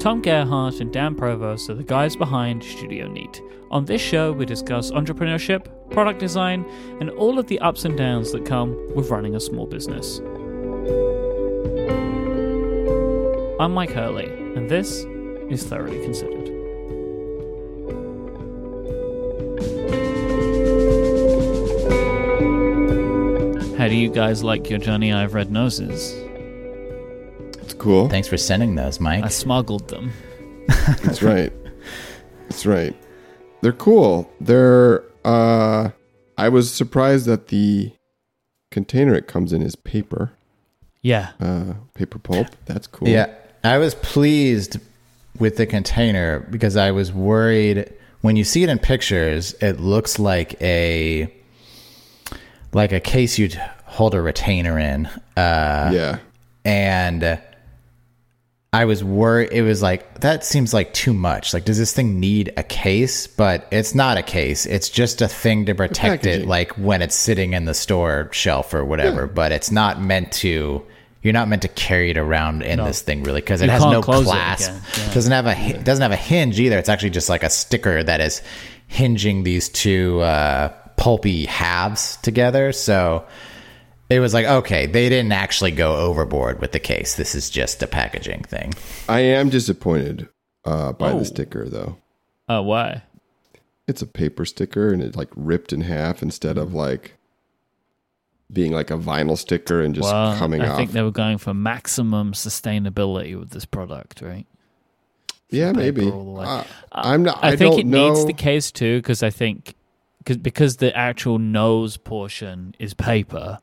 Tom Gerhardt and Dan Provost are the guys behind Studio Neat. On this show, we discuss entrepreneurship, product design, and all of the ups and downs that come with running a small business. I'm Mike Hurley, and this is Thoroughly Considered. How do you guys like your Jony Ive red noses? It's cool. Thanks for sending those, Mike. I smuggled them. That's right. That's right. They're cool. They're uh I was surprised that the container it comes in is paper. Yeah. Uh paper pulp. That's cool. Yeah, I was pleased with the container because I was worried when you see it in pictures, it looks like a like a case you'd hold a retainer in. Uh, Yeah. and I was worried. It was like that seems like too much. Like, does this thing need a case? But it's not a case. It's just a thing to protect it, like when it's sitting in the store shelf or whatever. But it's not meant to. You're not meant to carry it around in this thing really because it has no close it yeah. Doesn't have a hi- doesn't have a hinge either. It's actually just like a sticker that is hinging these two uh, pulpy halves together. So it was like, okay, they didn't actually go overboard with the case. This is just a packaging thing. I am disappointed uh by Oh. the sticker though. Oh, why? It's a paper sticker and it like ripped in half instead of like being like a vinyl sticker and just well, coming I off. think they were going for maximum sustainability with this product, right? yeah, maybe. all. Uh, I'm not I, I, think don't it know. needs the case too, because I think cause, because the actual nose portion is paper,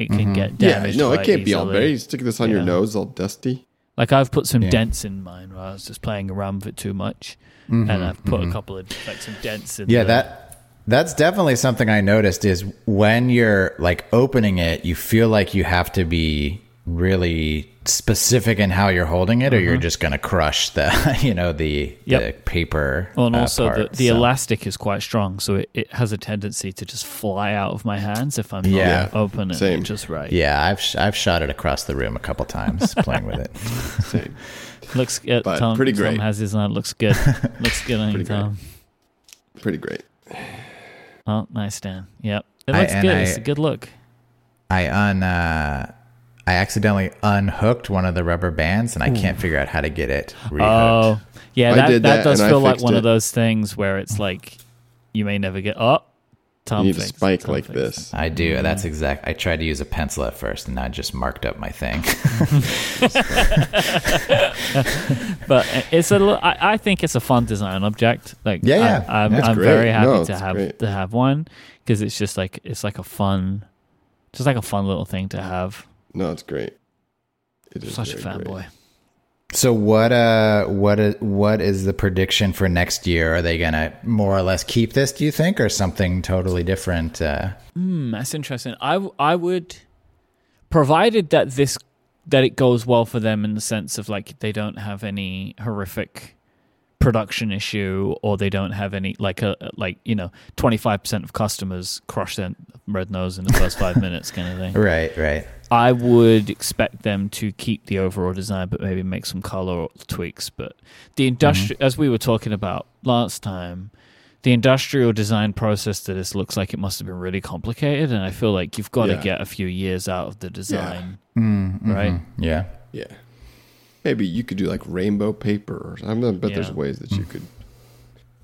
it can get yeah, damaged. no, it can't be all easily. very. You stick this on your nose, all dusty. Like I've put some Yeah. dents in mine where I was just playing around with it too much, and I've put a couple of like some dents in. Mm-hmm. Yeah, the- that that's definitely something I noticed is when you're like opening it, you feel like you have to be really specific in how you're holding it, or you're just going to crush the you know the Mm-hmm. Yep. the paper. Well, and uh, also part, the, the so. elastic is quite strong, so it, it has a tendency to just fly out of my hands if I'm Yeah. not opening Same. it just right. Yeah, I've sh- I've shot it across the room a couple times playing with it. Same. Looks good. But Tom, pretty Tom great. has his on. Looks good. Looks good on you, Pretty great. Tom. Pretty great. Oh, nice, Dan. Yep. It looks and good. I- it's a good look. I un uh, I accidentally unhooked one of the rubber bands, and I can't hmm. figure out how to get it oh. rehooked. Oh, yeah. That, that, that, does feel like fixed one of those things where it's like you may never get up. Tom You need a spike like fixed it. this. I do. Mm-hmm. That's exact. I tried to use a pencil at first, and I just marked up my thing. but it's a. li- I, I think it's a fun design object. Like, Yeah, yeah. I, am I'm very happy No, to have great. to have one because it's just like it's like a fun, just like a fun little thing to have. No, it's great. It is Such a very great. fanboy. so what? Uh, What? What is the prediction for next year? Are they gonna more or less keep this? Do you think, or something totally different? Uh, Hmm, that's interesting. I w- I would, provided that this that it goes well for them in the sense of like they don't have any horrific production issue or they don't have any like a like you know 25% of customers crush their red nose in the first five minutes kind of thing right. Right. I would expect them to keep the overall design but maybe make some color tweaks but the industri- as we were talking about last time the industrial design process to this looks like it must have been really complicated and i feel like you've got to get a few years out of the design Mm, mhm. Right. Yeah. Yeah. Maybe you could do like rainbow paper or something. I bet there's ways that you could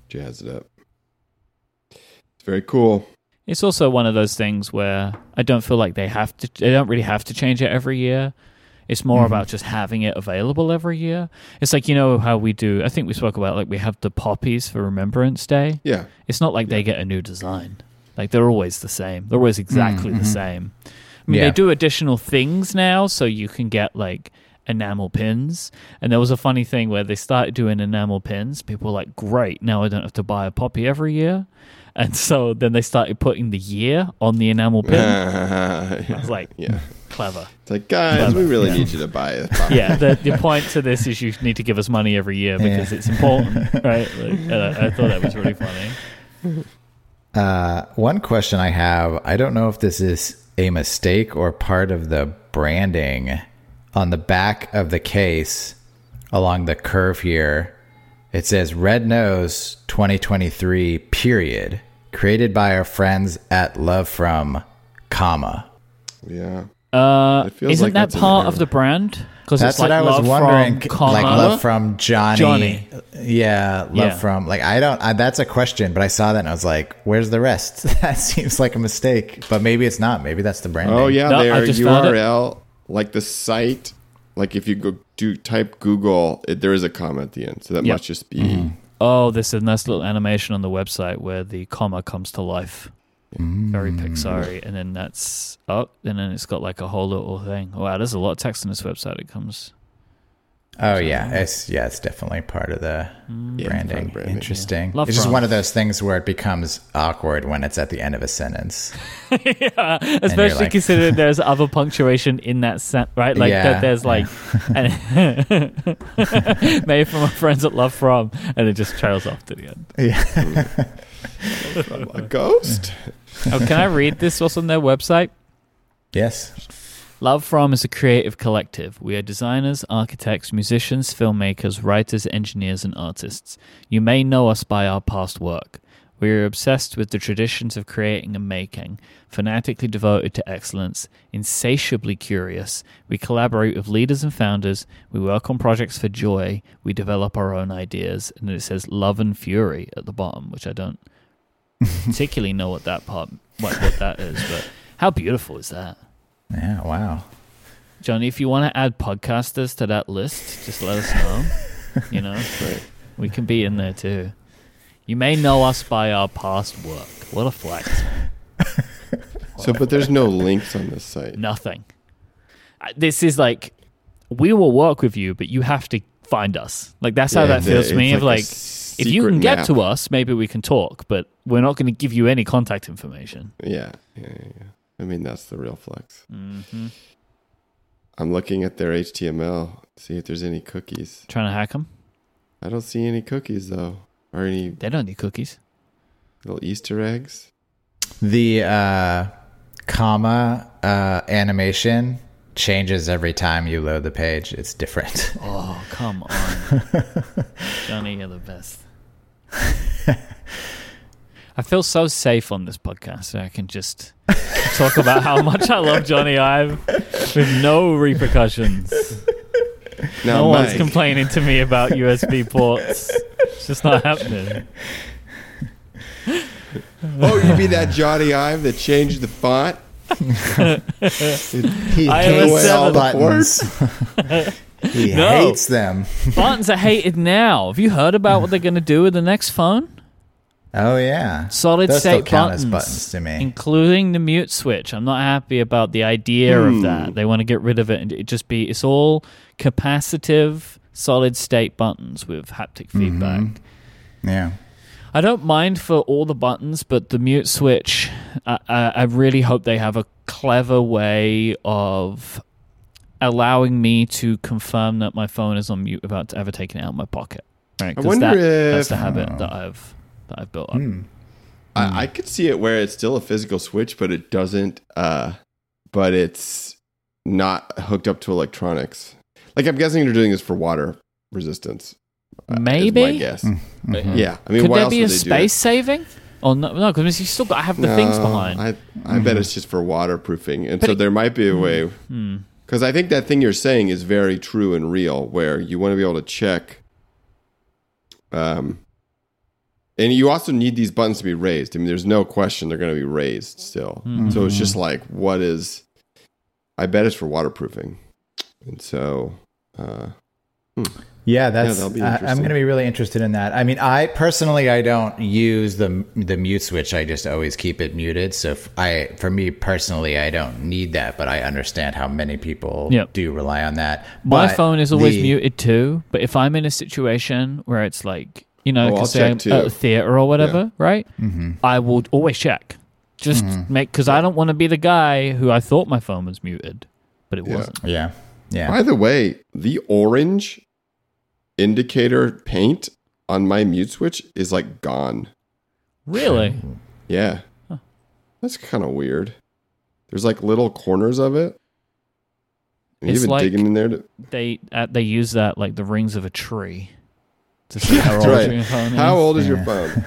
jazz it up. It's very cool. It's also one of those things where I don't feel like they have to. They don't really have to change it every year. It's more mm-hmm. about just having it available every year. It's like you know how we do. I think we spoke about like we have the poppies for Remembrance Day. Yeah. It's not like they get a new design. Like they're always the same. They're always exactly the mm-hmm. same. I mean, Yeah. they do additional things now, so you can get like enamel pins. And there was a funny thing where they started doing enamel pins. People were like, "Great! Now I don't have to buy a poppy every year." And so then they started putting the year on the enamel pin. I was like, yeah. clever. It's like, guys, we really need you to buy it. Yeah, the, the point to this is you need to give us money every year because Yeah. it's important, right? Like, uh, I thought that was really funny. Uh, one question I have I don't know if this is a mistake or part of the branding on the back of the case. along the curve here. It says Red Nose 2023 period created by our friends at LoveFrom, comma. Yeah. Uh, isn't like that part of the brand? Because That's it's like what I was love wondering. From, comma, like love from Jony. Jony. Yeah, love Yeah. from like I don't. I, that's a question, but I saw that and I was like, "Where's the rest?" that seems like a mistake, but maybe it's not. Maybe that's the brand. Oh yeah, No, I their just found it. URL, like the site, like if you go do type Google, it, there is a comma at the end, so that Yep. must just be. Mm-hmm. Oh, there's a nice little animation on the website where the comma comes to life. Very Mm. Pixar and then that's up, and then it's got like a whole little thing. Wow, there's a lot of text on this website. It comes. Oh yeah, it's yeah, it's definitely part of the Yeah, branding. part of branding, Interesting. Love it's just one of those things where it becomes awkward when it's at the end of a sentence. yeah, especially like- considering there's other punctuation in that sent right. Like Yeah, that, there's like, and made from our friends at LoveFrom, and it just trails off to the end. Yeah. A ghost? Oh, can I read this? What's on their website? yes. LoveFrom is a creative collective. We are designers, architects, musicians, filmmakers, writers, engineers, and artists. You may know us by our past work. We are obsessed with the traditions of creating and making, fanatically devoted to excellence, insatiably curious. We collaborate with leaders and founders. We work on projects for joy. We develop our own ideas. And it says love and fury at the bottom, which I don't particularly know what that part, what, what that is. But how beautiful is that? Yeah. Wow. Jony, if you want to add podcasters to that list, just let us know. you know, we can be in there too. You may know us by our past work. What a flex. So, but there's no links on this site. Nothing. Uh, This is like, we will work with you, but you have to find us. Like, that's how Yeah, that the- feels to me. it's Of like like, if you can get map. to us, maybe we can talk, but we're not going to give you any contact information. Yeah, yeah, yeah, yeah. I mean, that's the real flex. hmm I'm looking at their HTML, see if there's any cookies. Trying to hack them? I don't see any cookies though, or any They don't need cookies. little Easter eggs. The uh, comma uh, animation changes every time you load the page. It's different. Oh, come on. Jony, you're the best. I feel so safe on this podcast. I can just talk about how much I love Jony Ive with no repercussions. Now, no one's Mike, complaining to me about USB ports. It's just not happening. oh, you be that Jony Ive that changed the font? He I hates was seven. buttons. he No. hates them. Buttons are hated now. Have you heard about what they're going to do with the next phone? Oh yeah, Solid Those still state count buttons, as buttons to me. including the mute switch. I'm not happy about the idea of hmm. that. They want to get rid of it and it just be it's all capacitive solid state buttons with haptic mm-hmm. feedback. yeah. I don't mind for all the buttons, but the mute switch, I, I, I really hope they have a clever way of allowing me to confirm that my phone is on mute without ever taking it out of my pocket. Right? I 'Cause wonder that, if- that's the habit Oh. that I've that I've built up. Hmm. I, I could see it where it's still a physical switch, but it doesn't. Uh, but it's not hooked up to electronics. Like I'm guessing you're doing this for water resistance. uh, is Maybe? my guess. Mhm. Yeah, I mean, Could why there else be would a they do it? space saving? Oh no, no, because you still got to have the things behind. I I bet it's just for waterproofing, and But so it- there might be a way. Hmm. Because I think that thing you're saying is very true and real, where you want to be able to check. Um, and you also need these buttons to be raised. I mean, there's no question they're going to be raised still. Mhm. So it's just like, what is? I bet it's for waterproofing, and so uh, Yeah, that's. that'll be I, I'm going to be really interested in that. I mean, I personally, I don't use the the mute switch. I just always keep it muted. So, if I, for me personally, I don't need that. But I understand how many people Yep. do rely on that. My But phone is always the- muted too, but if I'm in a situation where it's like, you know, Oh, say I'm at a theater or whatever, right? Mhm. I will always check. Just Mm-hmm. make because I don't want to be the guy who I thought my phone was muted, but it Yeah. wasn't. Yeah, yeah. by the way, the orange indicator paint on my mute switch is like gone. Really? Yeah. That's kind of weird. There's like little corners of it. Are you It's even like- digging in there? To, They uh, they use that like the rings of a tree to see how That's old right. your phone is. how old is your phone?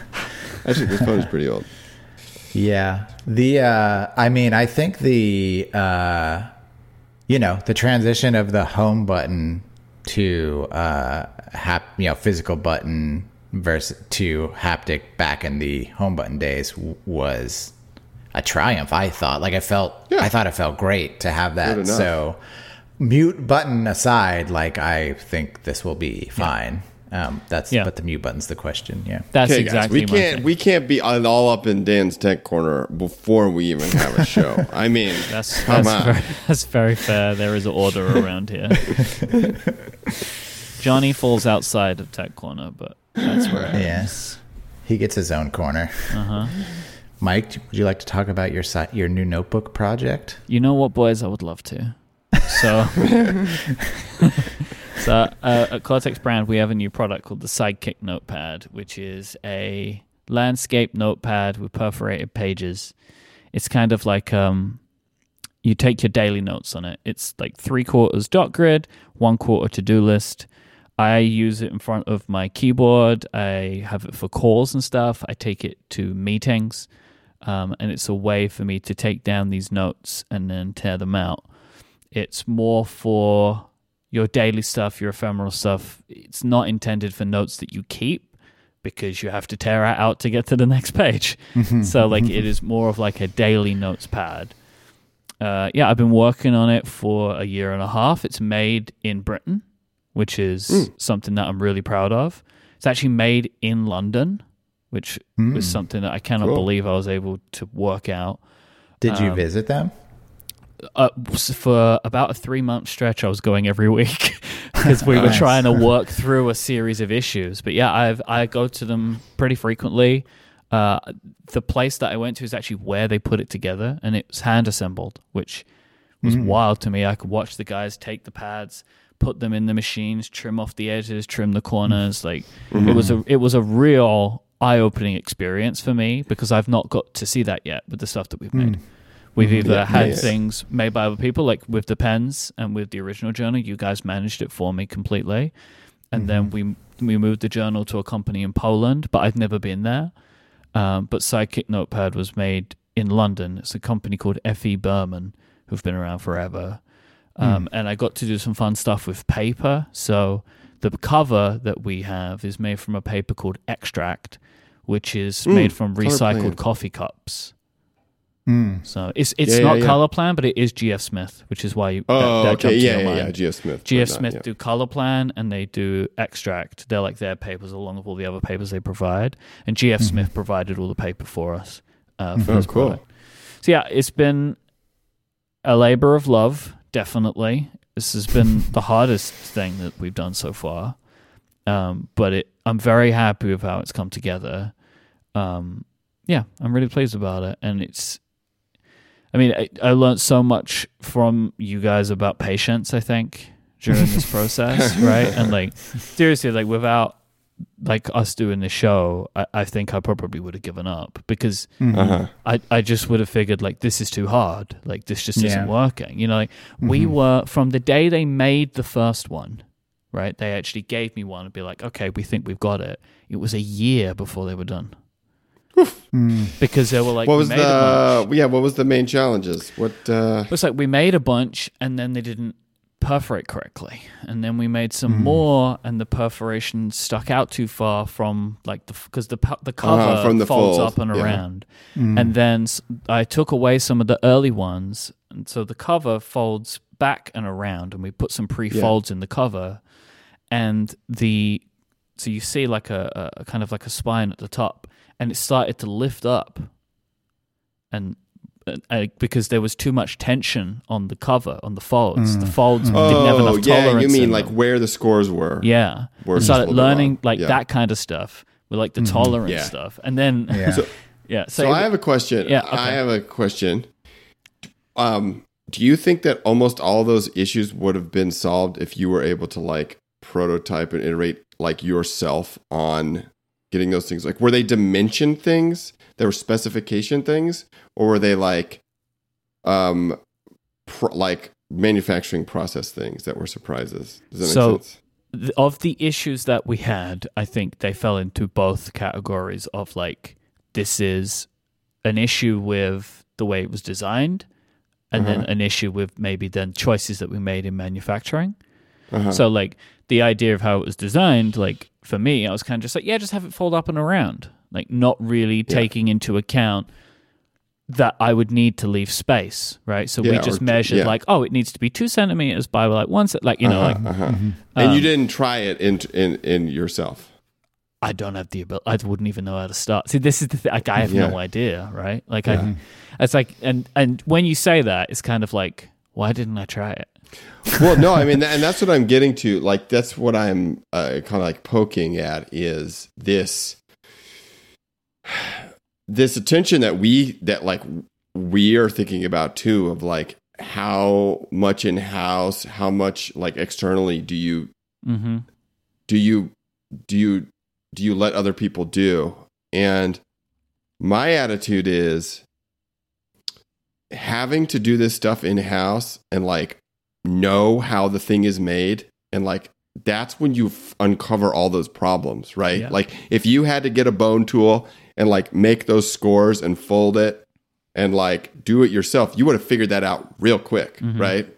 Actually, this phone is pretty old. Yeah. The uh I mean, I think the uh you know, the transition of the home button to uh hap you know, physical button versus to haptic back in the home button days w- was a triumph, I thought. Like I felt Yeah. I thought it felt great to have that. So mute button aside, like I think this will be fine. Um that's Yeah. but the mute button's the question, yeah. That's Okay, exactly guys, we my can't thing. we can't be all up in Dan's tech corner before we even have a show. I mean, That's come that's on. very, that's very fair. There is order around here. Johnny falls outside of Tech Corner, but that's where it Yeah. is. He gets his own corner. Uh-huh. Mike, would you like to talk about your si- your new notebook project? You know what, boys? I would love to. So, so uh, at Cortex Brand, we have a new product called the Sidekick Notepad, which is a landscape notepad with perforated pages. It's kind of like um, you take your daily notes on it. It's like three quarters dot grid, one quarter to do list. I use it in front of my keyboard. I have it for calls and stuff. I take it to meetings. Um, and it's a way for me to take down these notes and then tear them out. It's more for your daily stuff, your ephemeral stuff. It's not intended for notes that you keep because you have to tear it out to get to the next page. so, like, it is more of like a daily notes pad. Uh, yeah, I've been working on it for a year and a half. It's made in Britain, which is something that I'm really proud of. It's actually made in London, which was something that I cannot Cool. believe I was able to work out. Did you Um, visit them? Uh, for about a three month stretch, I was going every week because we were trying to work through a series of issues. But yeah, I've I go to them pretty frequently. Uh, the place that I went to is actually where they put it together, and it was hand assembled, which was wild to me. I could watch the guys take the pads, put them in the machines, trim off the edges, trim the corners. Like it was a it was a real eye opening experience for me because I've not got to see that yet with the stuff that we've made. We've either Yeah, had things made by other people, like with the pens and with the original journal. You guys managed it for me completely, and then we we moved the journal to a company in Poland, but I'd never been there. Um, but Sidekick Notepad was made in London. It's a company called F.E. Burman, who've been around forever. Um, And I got to do some fun stuff with paper. So the cover that we have is made from a paper called Extract, which is Mm, made from recycled coffee cups. Mm. So it's it's Yeah, not yeah, yeah. Colorplan, but it is GF Smith, which is why you, Oh, that, that okay, yeah, yeah, yeah. GF Smith. GF not- Smith yeah. do Colorplan and they do extract. They're like their papers along with all the other papers they provide. And GF Smith provided all the paper for us. Uh, for Oh, cool. product. So yeah, it's been a labor of love, definitely. This has been the hardest thing that we've done so far. Um, but it, I'm very happy with how it's come together. Um, yeah, I'm really pleased about it. And it's, I mean, I, I learned so much from you guys about patience, I think, during this process, right? And like, seriously, like, without like us doing the show, I, I think I probably would have given up because Uh-huh. I, I just would have figured like this is too hard. Like this just isn't working. You know, like we were from the day they made the first one, right? They actually gave me one and be like, okay, we think we've got it. It was a year before they were done. Because they were like, what we was made a bunch. the yeah? What was the main challenges? What? uh It's like we made a bunch and then they didn't perforate correctly, and then we made some Hmm. more and the perforation stuck out too far from like the because the pu- the cover Uh-huh, from the folds fold, up and yeah. around, and then s- I took away some of the early ones, and so the cover folds back and around, and we put some pre folds in the cover, and the so you see like a, a kind of like a spine at the top, and it started to lift up, and uh, because there was too much tension on the cover on the folds. The folds didn't have Oh, enough yeah. tolerance. You mean in like them. where the scores were? yeah? Were I started learning like Yeah. that kind of stuff with like the tolerance Yeah. stuff, and then Yeah. So- yeah. So, So I have a question. Yeah, okay. I have a question. Um, do you think that almost all those issues would have been solved if you were able to like prototype and iterate like yourself on getting those things? Like, were they dimension things? They were specification things, or were they like, um, pr- like manufacturing process things that were surprises. Does that make So- sense? th- of the issues that we had, I think they fell into both categories of like this is an issue with the way it was designed, and then Uh-huh. an issue with maybe then choices that we made in manufacturing. Uh-huh. So like the idea of how it was designed, like for me, I was kind of just like, yeah, just have it fold up and around, like not really taking into account that I would need to leave space, right? So we just or- measured yeah. like, oh, it needs to be two centimeters by like one, ce- like you know, Uh-huh, like uh-huh. Mm-hmm. and you um, didn't try it in in in yourself. I don't have the ability. I wouldn't even know how to start. See, this is the thing. Like, I have no idea, right? Like, I, it's like, and and when you say that, it's kind of like, why didn't I try it? Well, no, I mean, and that's what I'm getting to. Like, that's what I'm uh, kind of like poking at is this this attention that we that like we are thinking about too of like how much in house, how much like externally do you Mm-hmm. do you do you do you let other people do and my attitude is having to do this stuff in house and like know how the thing is made and like that's when you f- uncover all those problems right Yeah. like if you had to get a bone tool and like make those scores and fold it and like do it yourself you would have figured that out real quick Mhm. right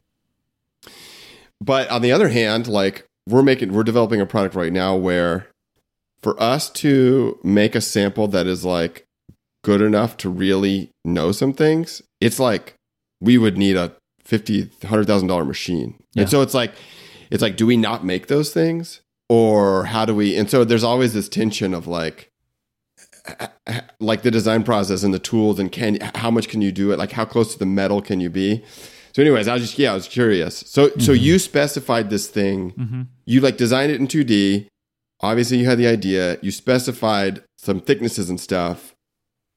but on the other hand like we're making we're developing a product right now where for us to make a sample that is like good enough to really know some things it's like we would need a fifty hundred thousand dollar machine. Yeah. and so it's like it's like do we not make those things? Or how do we and so there's always this tension of like like the design process and the tools and can how much can you do it? Like how close to the metal can you be? So anyways i was just yeah i was curious. So so you specified this thing. Mm-hmm. you like designed it in 2d obviously you had the idea. You specified some thicknesses and stuff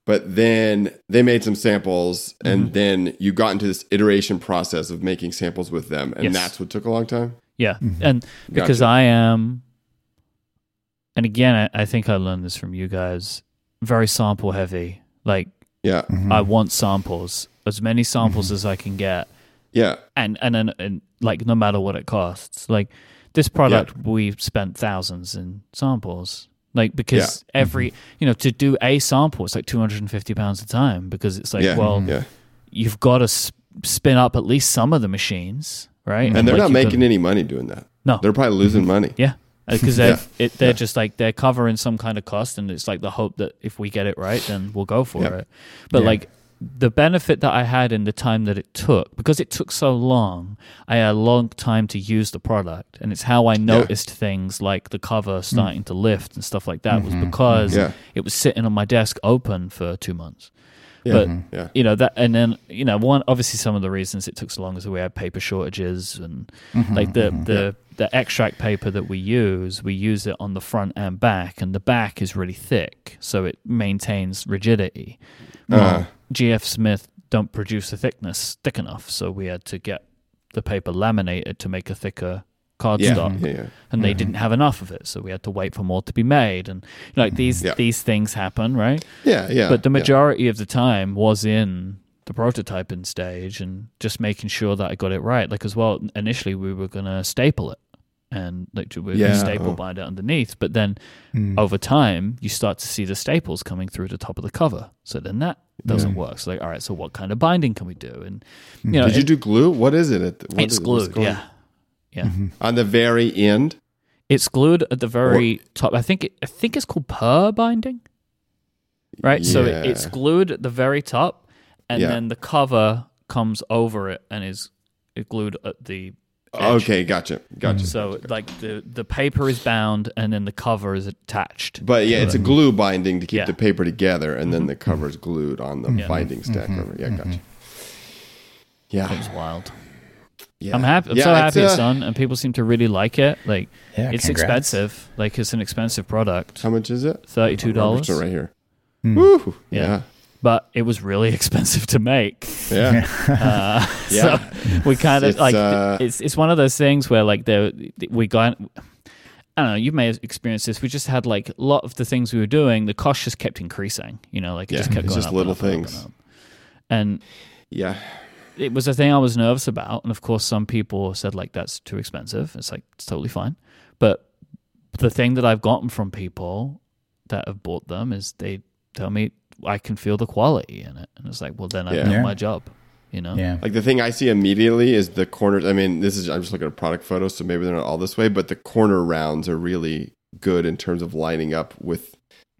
but then they made some samples and mm-hmm. then you got into this iteration process of making samples with them and Yes. that's what took a long time Yeah, mm-hmm. and because Gotcha. I am, and again, I, I think I learned this from you guys. Very sample heavy. Like yeah mm-hmm. I want samples, as many samples as I can get, yeah and and and, and like no matter what it costs. Like this product, we've spent thousands in samples. Like because mm-hmm. every you know to do a sample, it's like two hundred and fifty pounds a time because it's like yeah well yeah you've got to spin up at least some of the machines, right? and they're like, not making any money doing that No. they're probably losing mm-hmm. money Yeah, uh, because they're Yeah. it, they're Yeah. just like they're covering some kind of cost, and it's like the hope that if we get it right, then we'll go for Yeah. it. But Yeah. like the benefit that I had in the time that it took, because it took so long, I had a long time to use the product, and it's how I noticed things like the cover mm. starting to lift and stuff like that was mm-hmm. because Yeah. it was sitting on my desk open for two months. yeah. But mm-hmm. yeah. you know that, and then you know one obviously some of the reasons it took so long is that we had paper shortages and mm-hmm. like the the the extract paper that we use, we use it on the front and back, and the back is really thick, so it maintains rigidity. Uh, Well, GF Smith don't produce the thickness thick enough, so we had to get the paper laminated to make a thicker yeah, cardstock yeah yeah and they didn't have enough of it, so we had to wait for more to be made. And you know, like these Yeah. these things happen, right? yeah yeah but the yeah. majority of the time was in the prototyping stage and just making sure that I got it right. Like as well, initially we were gonna staple it and like we were Yeah, staple oh. bind it underneath, but then Mm. over time you start to see the staples coming through the top of the cover. So then that doesn't work. So like, all right, so what kind of binding can we do? And you know, did you it- do glue what is it at the, what it's glued. going- Yeah, yeah. on the very end It's glued at the very top. I think it, I think it's called PUR binding. Right? So it, it's glued at the very top and Yeah. then the cover comes over it and is glued at the. Okay gotcha gotcha So like the the paper is bound and then the cover is attached. But yeah, it's a glue binding to keep Yeah. Mm-hmm. the paper together, and then the cover is glued on the Yeah. binding stack over. Yeah, gotcha. Yeah, It's wild. yeah. I'm happy. I'm Yeah, so happy it's uh, done, and people seem to really like it. Like Yeah, it's congrats. expensive. Like it's an expensive product. How much is it? Thirty two dollars. Robert's right here. Hmm. Woo! Yeah. Yeah, But it was really expensive to make. yeah, Uh, Yeah. So we kind of It's, like uh, it's it's one of those things where like there we got. I don't know. You may have experienced this. We just had like a lot of the things we were doing. The cost just kept increasing. You know, like it Yeah, just kept it's going just up little up and up things. and up. And yeah. it was a thing I was nervous about, and of course, some people said like that's too expensive. It's like it's totally fine, but the thing that I've gotten from people that have bought them is they tell me I can feel the quality in it, and it's like, well, then I've Yeah. done Yeah. my job, you know. Yeah. Like the thing I see immediately is the corners. I mean, this is I'm just looking at a product photos, so maybe they're not all this way, but the corner rounds are really good in terms of lining up with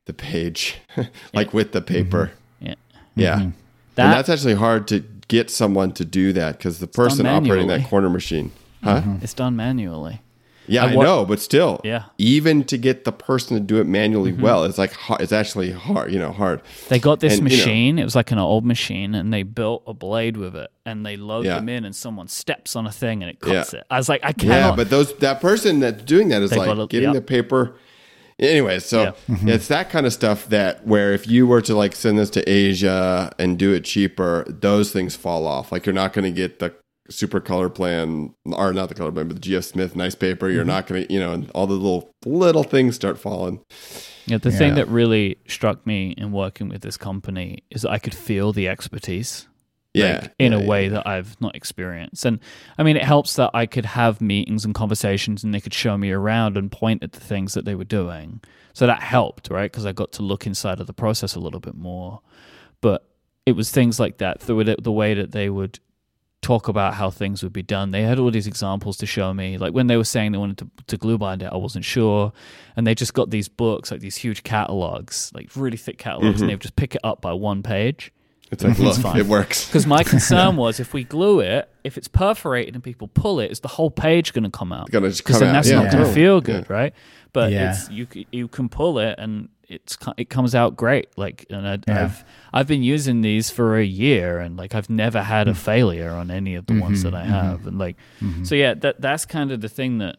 the page, like with the paper. Yeah. Yeah, Mhm. and that's actually hard to get someone to do that because the person operating that corner machine, huh? it's done manually. Yeah, I I, wa- know, but still, Yeah. even to get the person to do it manually Mm-hmm. well, it's like hard, it's actually hard. You know, hard. They got this And, you know- machine. It was like an old machine, and they built a blade with it, and they load Yeah. them in, and someone steps on a thing, and it cuts Yeah. it. I was like, I can't. Yeah, but those that person that's doing that is They like gotta- getting yep. the paper. Anyway, so Yeah. it's that kind of stuff that where if you were to like send this to Asia and do it cheaper, those things fall off. Like you're not going to get the super Colorplan or not the Colorplan, but the GF Smith nice paper. Mm-hmm. You're not going to, you know, and all the little little things start falling. Yeah, the thing that really struck me in working with this company is that I could feel the expertise. Yeah, like, in yeah, a yeah. way that I've not experienced. And I mean, it helps that I could have meetings and conversations and they could show me around and point at the things that they were doing. So that helped, right? Because I got to look inside of the process a little bit more. But it was things like that, the, the way that they would talk about how things would be done. They had all these examples to show me. Like when they were saying they wanted to, to glue bind it, I wasn't sure. And they just got these books, like these huge catalogs, like really thick catalogs, and mm-hmm. they would just pick it up by one page. It's like, look, fine. it works. Because my concern was if we glue it, if it's perforated and people pull it, is the whole page going to come out? Gonna Because come then out. that's Yeah, not going to totally. feel good, right? But Yeah. it's you you can pull it and it's it comes out great. Like, and I, Yeah. I've I've been using these for a year, and like I've never had a Mm. failure on any of the ones Mm-hmm. that I have, and like so yeah, that that's kind of the thing that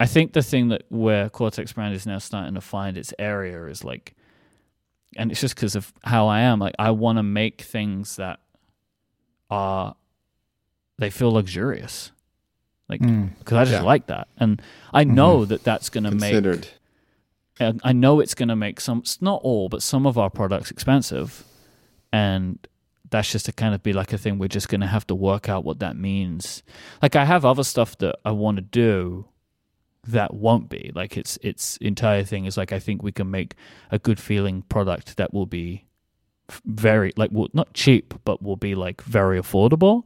I think the thing that where Cortex brand is now starting to find its area is like, and it's just because of how I am. Like, I want to make things that are they feel luxurious, like Mm. because I just Yeah. like that, and I know that that's going to make. And I know it's going to make some, not all, but some of our products expensive, and that's just to kind of be like a thing we're just going to have to work out what that means. Like I have other stuff that I want to do that won't be. Like its its entire thing is like I think we can make a good feeling product that will be very like will not cheap but will be like very affordable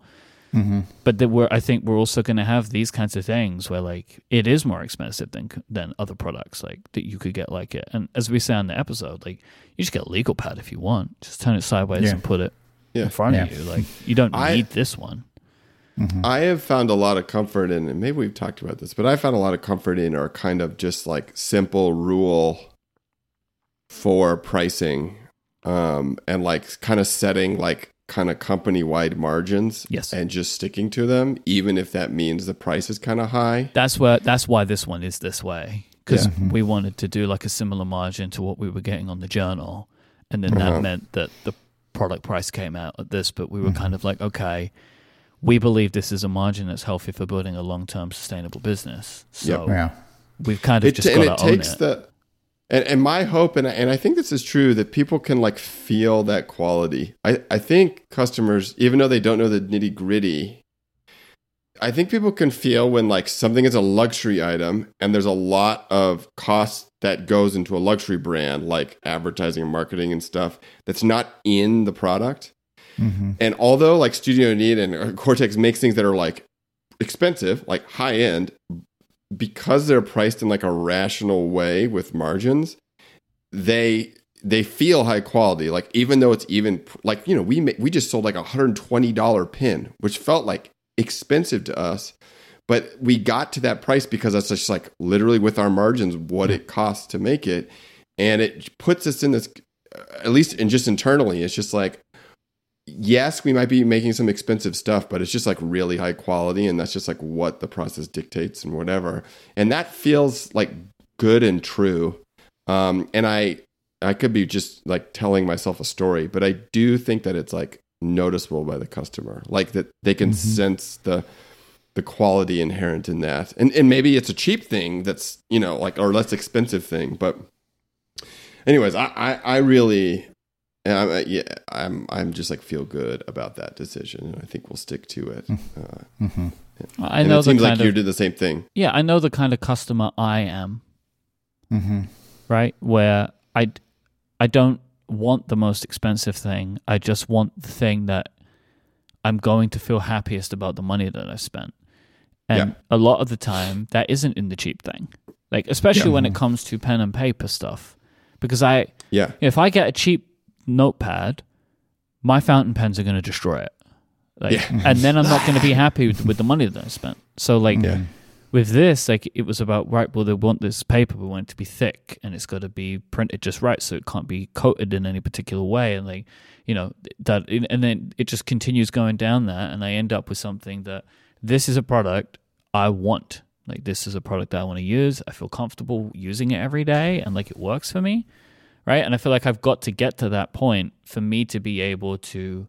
Mm-hmm. but that we're I think we're also going to have these kinds of things where like it is more expensive than than other products like that you could get like it and as we say on the episode like you just get a legal pad if you want just turn it sideways Yeah. and put it Yeah. in front of you like you don't I- need this one I have found a lot of comfort in, and maybe we've talked about this, but I found a lot of comfort in our kind of just like simple rule for pricing, um, and like kind of setting like kind of company wide margins, Yes. and just sticking to them, even if that means the price is kind of high. that's where that's why this one is this way because Yeah. we wanted to do like a similar margin to what we were getting on the journal and then Uh-huh. that meant that the product price came out at this but we were kind of like okay we believe this is a margin that's healthy for building a long-term sustainable business so Yeah. we've kind of It, just and got it to own takes it the. And, and my hope, and, and I think this is true, that people can like feel that quality. I, I think customers, even though they don't know the nitty gritty, I think people can feel when like something is a luxury item and there's a lot of cost that goes into a luxury brand, like advertising and marketing and stuff, that's not in the product. Mm-hmm. And although like Studio Neat and Cortex makes things that are like expensive, like high end, because they're priced in like a rational way with margins, they they feel high quality. Like even though it's even like you know we we just sold like a hundred twenty dollar pin, which felt like expensive to us, but we got to that price because that's just like literally with our margins what it costs to make it, and it puts us in this uh, at least and just internally, it's just like yes, we might be making some expensive stuff, but it's just like really high quality, and that's just like what the process dictates and whatever. And that feels like good and true. Um, and I I could be just like telling myself a story, but I do think that it's like noticeable by the customer, like that they can sense the the quality inherent in that. And and maybe it's a cheap thing that's you know like or less expensive thing, but anyways, I I, I really and I'm, uh, yeah, I'm I'm just like feel good about that decision, and I think we'll stick to it. Uh, I and know it the seems kind like of you did the same thing. yeah, I know the kind of customer I am. Mm-hmm. right? Where I, I don't want the most expensive thing. I just want the thing that I'm going to feel happiest about the money that I spent. And Yeah. a lot of the time, that isn't in the cheap thing. Like, especially when it comes to pen and paper stuff. Because I, Yeah, if I get a cheap notepad, my fountain pens are going to destroy it. Like, Yeah. and then I'm not going to be happy with, with the money that I spent. So, like, yeah, with this, like it was about right. Well, they want this paper, we want it to be thick, and it's got to be printed just right, so it can't be coated in any particular way. And like, you know, that, and then it just continues going down that, and I end up with something that this is a product I want. Like this is a product that I want to use. I feel comfortable using it every day, and like it works for me, right? And I feel like I've got to get to that point for me to be able to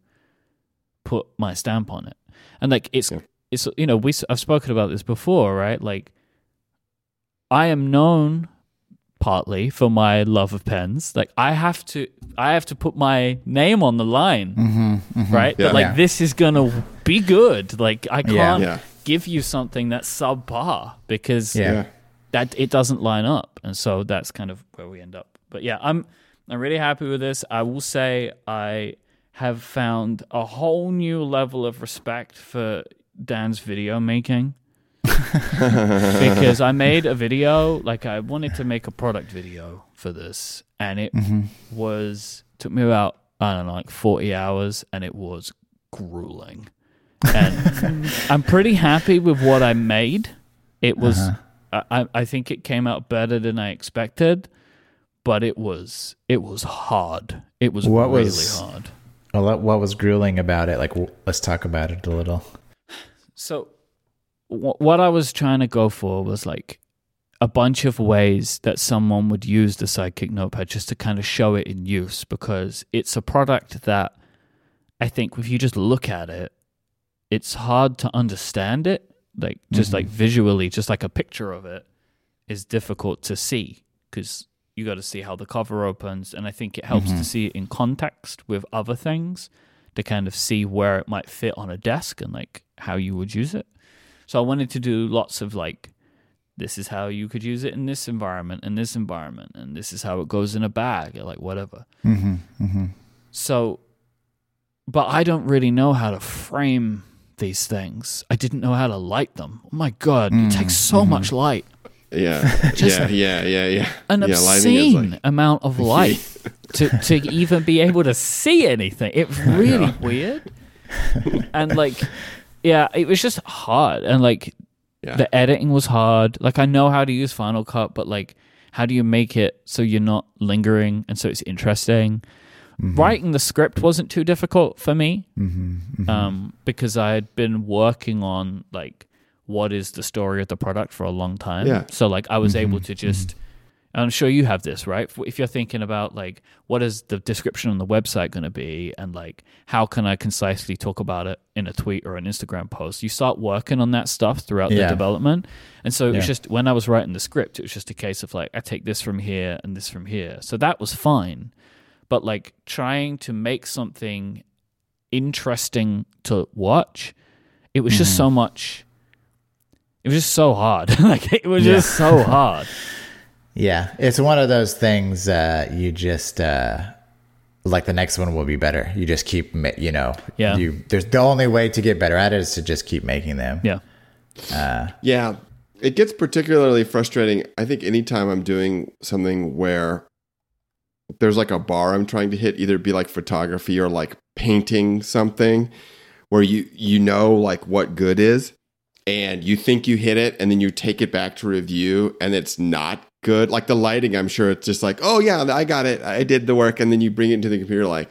put my stamp on it. And like it's Yeah. it's you know we I've spoken about this before, right? Like I am known partly for my love of pens. Like I have to I have to put my name on the line, Mm-hmm. right? Yeah. That like Yeah. this is gonna be good. Like I can't Yeah. give you something that's subpar because Yeah. yeah. that it doesn't line up and so that's kind of where we end up but yeah i'm i'm really happy with this. I will say i have found a whole new level of respect for dan's video making. Because i made a video like i wanted to make a product video for this and it was took me about i don't know like 40 hours and it was grueling. And i'm pretty happy with what i made. It was Uh-huh. I, I think it came out better than I expected, but it was it was hard. It was What really was- hard. Well, what- what was grueling about it? Like, let's talk about it a little. So wh- what I was trying to go for was like a bunch of ways that someone would use the Sidekick Notepad just to kind of show it in use because it's a product that I think if you just look at it, it's hard to understand it. Like just mm-hmm. like visually, just like a picture of it is difficult to see because you got to see how the cover opens, and I think it helps to see it in context with other things to kind of see where it might fit on a desk and like how you would use it. So I wanted to do lots of like, this is how you could use it in this environment, in this environment, and this is how it goes in a bag, or like whatever. Mm-hmm. Mm-hmm. So, but I don't really know how to frame these things. I didn't know how to light them. Oh my god, it takes so much light. Yeah, yeah, yeah, yeah, yeah. An yeah, obscene like amount of light to to even be able to see anything. It's really weird. And like yeah, it was just hard and like yeah, the editing was hard. Like I know how to use Final Cut, but like how do you make it so you're not lingering and so it's interesting? Writing the script wasn't too difficult for me Mm-hmm. um, because I had been working on like what is the story of the product for a long time. Yeah. So like I was mm-hmm. able to mm-hmm. just. and I'm sure you have this, right? If you're thinking about like what is the description on the website going to be, and like how can I concisely talk about it in a tweet or an Instagram post, you start working on that stuff throughout the development. And so it was just when I was writing the script, it was just a case of like I take this from here and this from here. So that was fine, but like trying to make something interesting to watch, it was just so mm-hmm. much. It was just so hard. like it was Yeah. just so hard. Yeah, it's one of those things. Uh, you just uh, like the next one will be better. You just keep, you know. Yeah. You there's the only way to get better at it is to just keep making them. Yeah. yeah. It gets particularly frustrating. I think anytime I'm doing something where there's like a bar I'm trying to hit, either be like photography or like painting something, where you you know like what good is, and you think you hit it, and then you take it back to review, and it's not good. Like the lighting, I'm sure it's just like, oh yeah, I got it, I did the work, and then you bring it into the computer like.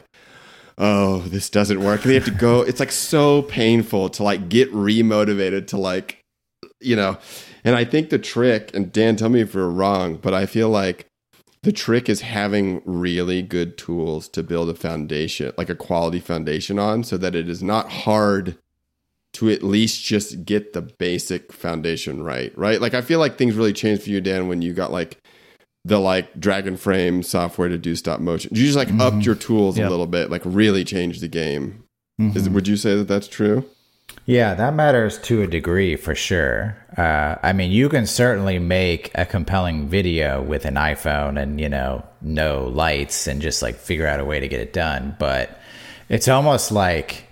Oh, this doesn't work. And you have to go. It's like so painful to like get remotivated to like you know and i think the trick and dan tell me if we're wrong but i feel like the trick is having really good tools to build a foundation like a quality foundation on so that it is not hard to at least just get the basic foundation right right like i feel like things really changed for you dan when you got like the like Dragonframe software to do stop motion? You just like upped your tools Yep. a little bit, like really changed the game. Mm-hmm. Is, would you say that that's true? Yeah, that matters to a degree for sure. Uh, I mean, you can certainly make a compelling video with an iPhone and, you know, no lights and just like figure out a way to get it done. But it's almost like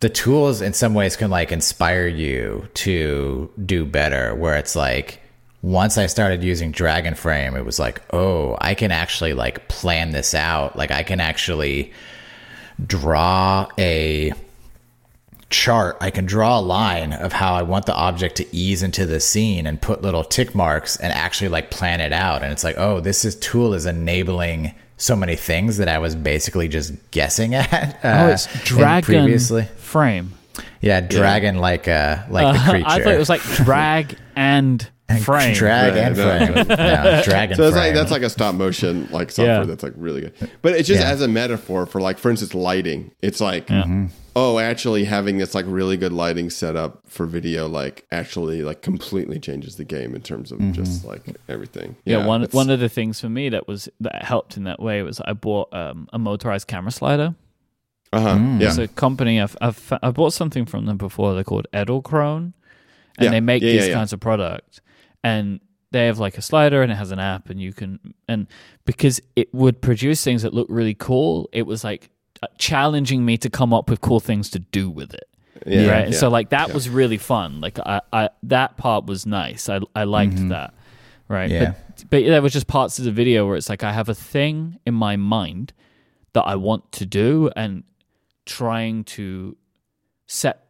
the tools in some ways can like inspire you to do better, where it's like, once I started using Dragonframe, it was like, oh, I can actually like plan this out. Like, I can actually draw a chart, I can draw a line of how I want the object to ease into the scene and put little tick marks and actually like plan it out. And it's like, oh, this is tool is enabling so many things that I was basically just guessing at. Uh, oh, it's dragon previously. frame. Yeah, dragon like uh like the creature. I thought it was like drag and frame. drag Right, and no. frame. no, dragon So it's frame. like that's like a stop motion like software Yeah. that's like really good. But it's just Yeah. as a metaphor for like for instance lighting. It's like Mm-hmm. oh actually having this like really good lighting setup for video like actually like completely changes the game in terms of Mm-hmm. just like everything. Yeah, one one of the things for me that was that helped in that way was I bought um, a motorized camera slider. uh-huh. Mm. Yeah. It's a company I've, I've I bought something from them before. They're called Edelkrone, and Yeah. they make Yeah, these yeah, yeah. kinds of products. And they have like a slider, and it has an app, and you can and because it would produce things that look really cool, it was like uh, challenging me to come up with cool things to do with it. yeah. right? And yeah. so like that Yeah. was really fun. Like I, I that part was nice. I I liked that. Right. Yeah. But but there was just parts of the video where it's like I have a thing in my mind that I want to do and trying to set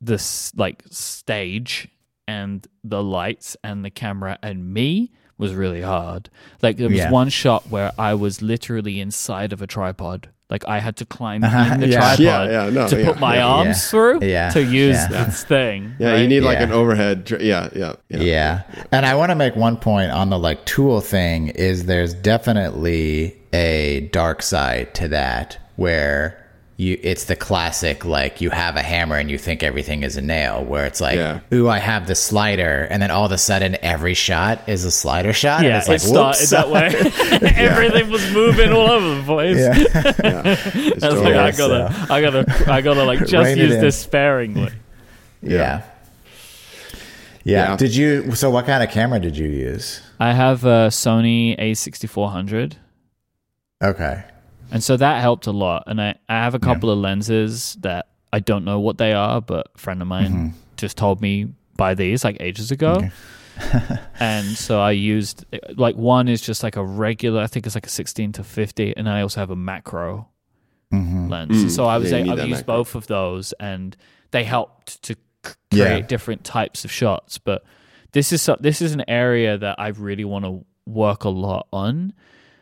this like stage and the lights and the camera and me was really hard. Like there was Yeah. one shot where I was literally inside of a tripod. Like I had to climb Uh-huh, in the yeah. tripod Yeah, yeah, no, to yeah, put my yeah. arms Yeah. through Yeah, to use yeah. this thing. Yeah, right? you need like Yeah. an overhead. dr- Yeah, yeah, yeah. Yeah. And I want to make one point on the like tool thing is there's definitely a dark side to that where you it's the classic like you have a hammer and you think everything is a nail where it's like Yeah. ooh I have the slider and then all of a sudden every shot is a slider shot and Yeah, it's like it started that way. Everything was moving all over the place. yeah. It's I was totally- like, I gotta, I gotta, I gotta like just Rein it use this sparingly. yeah. Yeah. Yeah. Did you so what kind of camera did you use? I have a Sony A6400, Okay. And so that helped a lot. And I, I have a couple of lenses that I don't know what they are, but a friend of mine Mm-hmm. just told me buy these like ages ago. and so I used like one is just like a regular, I think it's like a 16 to 50, and I also have a macro Mm-hmm. lens. Mm, so I was yeah, you like, need I've used macro. both of those, and they helped to c- Yeah. create different types of shots. But this is so, this is an area that I really want to work a lot on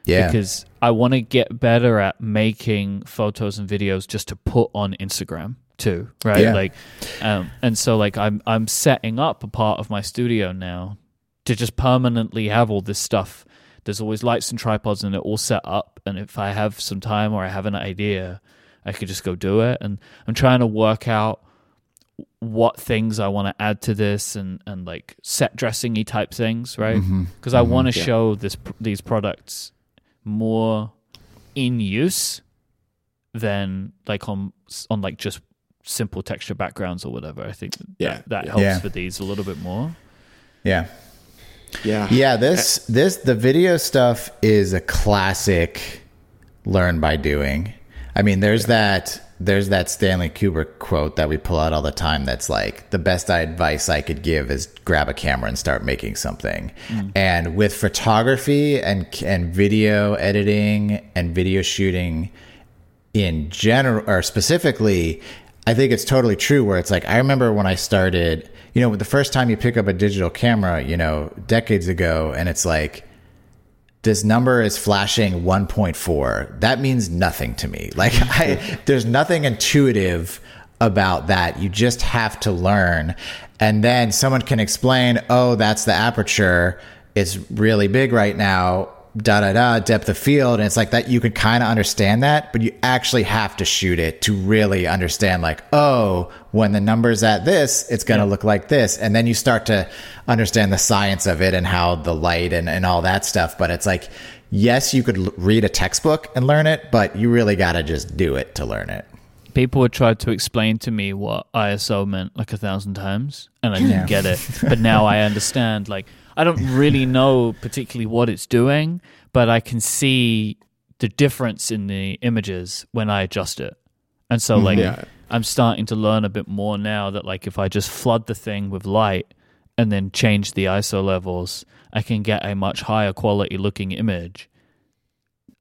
Yeah. because I want to get better at making photos and videos just to put on Instagram too, right? Yeah. Like, um, and so like I'm I'm setting up a part of my studio now to just permanently have all this stuff. There's always lights and tripods and it all set up. And if I have some time or I have an idea, I could just go do it. And I'm trying to work out what things I want to add to this and, and like set dressingy type things, right? Because I want to Yeah. show this these products more in use than like on on like just simple texture backgrounds or whatever. I think Yeah, that yeah. helps Yeah. for these a little bit more. Yeah. Yeah. Yeah, this this the video stuff is a classic learn by doing. I mean, there's that there's that Stanley Kubrick quote that we pull out all the time that's like the best advice I could give is grab a camera and start making something. Mm. And with photography and and video editing and video shooting in general or specifically i think it's totally true where it's like i remember when i started you know the first time you pick up a digital camera you know decades ago and it's like this number is flashing 1.4 that means nothing to me. Like i there's nothing intuitive about that. You just have to learn. And then someone can explain oh that's the aperture. It's really big right now da da da depth of field and it's like that you can kind of understand that but you actually have to shoot it to really understand like oh when the numbers at this it's going to look like this and then you start to understand the science of it and how the light and, and all that stuff but it's like yes you could l- read a textbook and learn it but you really got to just do it to learn it People would try to explain to me what ISO meant like a thousand times, and I didn't Yeah. get it. But now I understand. Like, I don't really know particularly what it's doing, but I can see the difference in the images when I adjust it. And so, mm-hmm. like, Yeah. I'm starting to learn a bit more now that, like, if I just flood the thing with light and then change the ISO levels, I can get a much higher quality looking image.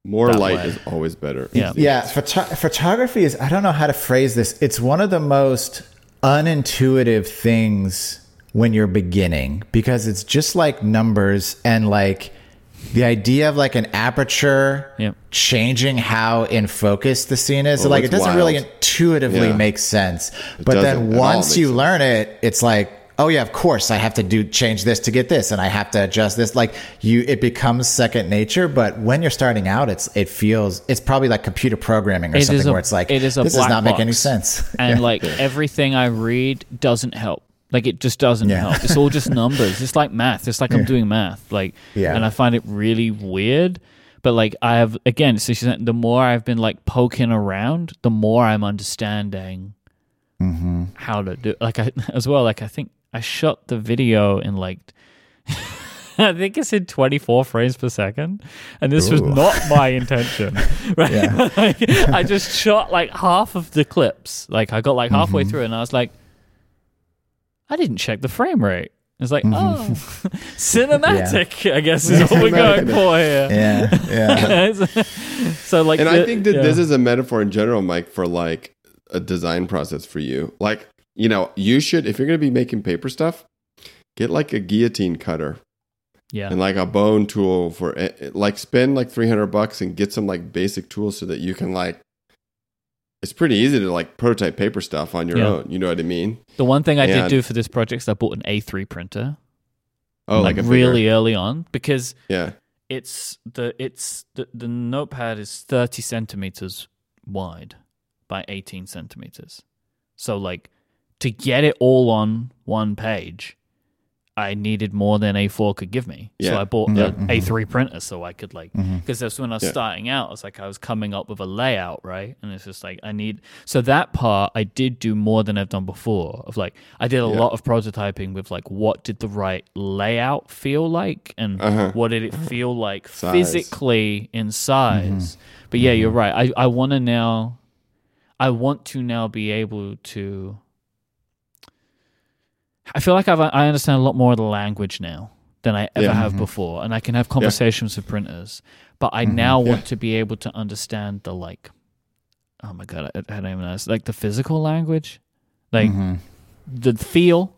More That light way. is always better. Yeah. Yeah, photo- photography is, I don't know how to phrase this. It's one of the most unintuitive things when you're beginning because it's just like numbers and like the idea of like an aperture Yep. changing how in focus the scene is. Oh, like it doesn't really intuitively Yeah. make sense. but then once you sense. learn it, it's like, oh yeah, of course I have to do change this to get this and I have to adjust this. Like you it becomes second nature, but when you're starting out it's it feels it's probably like computer programming or It is something a- where it's like it is a this black does not make any sense. and like everything I read doesn't help. Like it just doesn't Yeah. help. It's all just numbers. It's like math. It's like I'm doing math. Like, Yeah. and I find it really weird. But like I have again, so she's the more I've been like poking around, the more I'm understanding Mm-hmm. how to do. Like I as well. Like I think I shot the video in like. I think it's in 24 frames per second, and this was not my intention. Right? Yeah. Like, I just shot like half of the clips. Like I got like halfway Mm-hmm. through, and I was like, I didn't check the frame rate. It's like, Mm-hmm. oh, cinematic. I guess is what we're going for here. yeah. Yeah. so like, and the- I think that yeah. this is a metaphor in general, Mike, for like a design process for you. Like, you know, you should if you're going to be making paper stuff, get like a guillotine cutter yeah, and like a bone tool for eh, like spend like 300 bucks and get some like basic tools so that you can like it's pretty easy to like prototype paper stuff on your Yeah. own. You know what I mean? the one thing I did do for this project is I bought an A3 printer. Oh, like, bigger- really early on because yeah. it's the it's the, the notepad is 30 centimeters wide by 18 centimeters so like to get it all on one page i needed more than a4 could give me so i bought Yeah. an a3 printer so i could like Mm-hmm. because that's when i was Yeah. starting out it's like i was coming up with a layout right and it's just like i need so that part i did do more than i've done before of like i did a Yeah. lot of prototyping with like what did the right layout feel like and Uh-huh. what did it feel like Size. physically in size but yeah you're right i, I want to now i want to now be able to i feel like I've, i understand a lot more of the language now than i ever Yeah. have before and i can have conversations with printers but i now want to be able to understand the like oh my god i, I don't even know like the physical language like Mm-hmm. the feel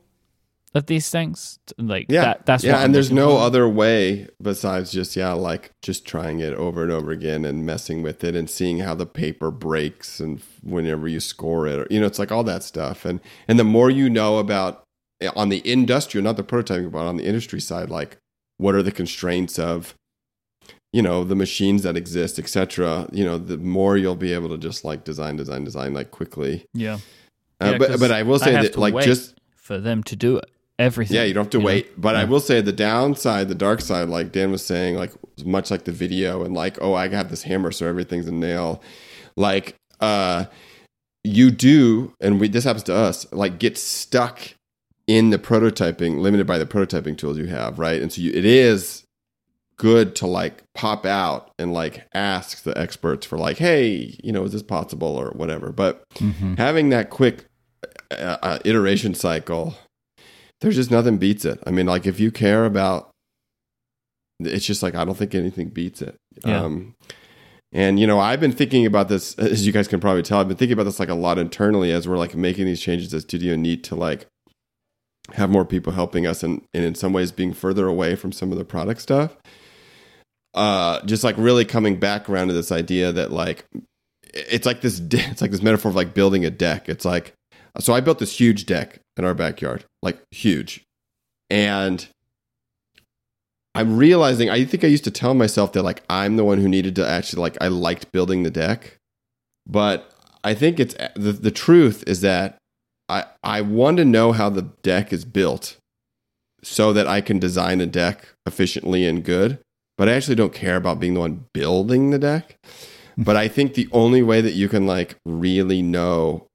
of these things like Yeah. that, that's yeah, what I'm and there's no other way besides just yeah, like just trying it over and over again and messing with it and seeing how the paper breaks and whenever you score it or you know, it's like all that stuff. And and the more you know about on the industrial, not the prototyping, but on the industry side, like what are the constraints of you know the machines that exist, etc. You know, the more you'll be able to just like design, design, design like quickly. yeah Uh, Yeah, but 'cause but I will say have that to like wait just for them to do it everything yeah, you don't have to know? wait. But I will say the downside, the dark side, like Dan was saying, like much like the video and like, oh, I have this hammer, so everything's a nail. Like, uh, you do, and we this happens to us, like get stuck in the prototyping, limited by the prototyping tools you have, right? And so you, it is good to like pop out and like ask the experts for like, hey, you know, is this possible or whatever. But having that quick uh, uh, iteration cycle there's just nothing beats it. I mean, like if you care about, it's just like I don't think anything beats it. Yeah. Um, and you know, I've been thinking about this, as you guys can probably tell. I've been thinking about this like a lot internally as we're like making these changes at Studio Neat to like have more people helping us, and, and in some ways being further away from some of the product stuff. Uh, just like really coming back around to this idea that like it's like this it's like this metaphor of like building a deck. It's like so I built this huge deck in our backyard, like huge. And I'm realizing I think I used to tell myself that like I'm the one who needed to actually like I liked building the deck. But I think it's the, the truth is that I I want to know how the deck is built so that I can design a deck efficiently and good. But I actually don't care about being the one building the deck. Hmm. But I think the only way that you can like really know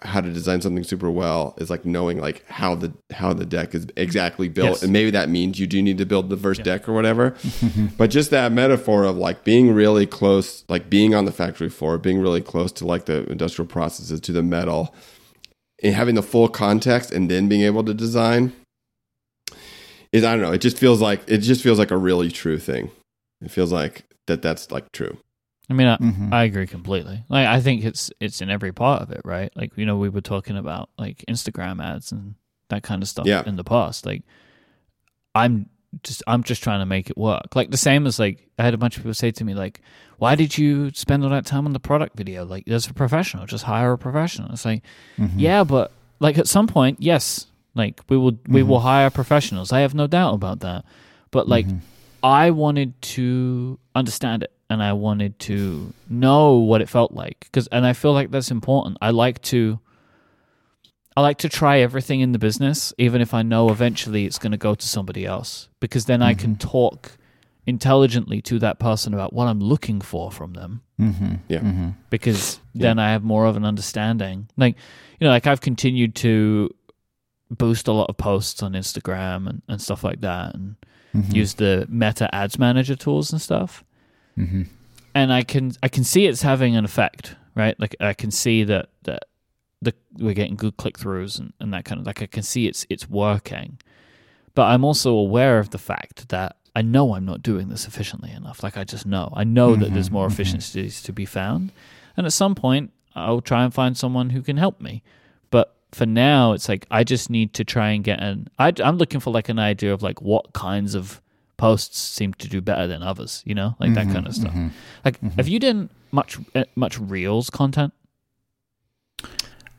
how to design something super well is like knowing like how the how the deck is exactly built Yes. and maybe that means you do need to build the first deck or whatever but just that metaphor of like being really close like being on the factory floor being really close to like the industrial processes to the metal and having the full context and then being able to design is i don't know it just feels like it just feels like a really true thing it feels like that that's like true I mean, I, Mhm. I agree completely. Like, I think it's it's in every part of it, right? Like, you know, we were talking about like Instagram ads and that kind of stuff Yeah. in the past. Like, I'm just I'm just trying to make it work. Like the same as like I had a bunch of people say to me like, "Why did you spend all that time on the product video? Like, as a professional, just hire a professional." It's like, mm-hmm. yeah, but like at some point, yes, like we will we will mm-hmm. hire professionals. I have no doubt about that. But like, mm-hmm. I wanted to understand it and I wanted to know what it felt like because and I feel like that's important. I like to I like to try everything in the business even if I know eventually it's going to go to somebody else because then I can talk intelligently to that person about what I'm looking for from them Mm-hmm. yeah because then I have more of an understanding. Like, you know, like I've continued to boost a lot of posts on Instagram and, and stuff like that and use the meta ads manager tools and stuff. Mm-hmm. And I can I can see it's having an effect, right? Like I can see that that the we're getting good click throughs and, and that kind of like I can see it's it's working. But I'm also aware of the fact that I know I'm not doing this efficiently enough. Like I just know. I know that there's mm-hmm, more mm-hmm. efficiencies to be found. And at some point I'll try and find someone who can help me. But for now it's like I just need to try and get an I I'm looking for like an idea of like what kinds of posts seem to do better than others, you know? Like that mm-hmm, kind of stuff. Like have you done much uh, much reels content?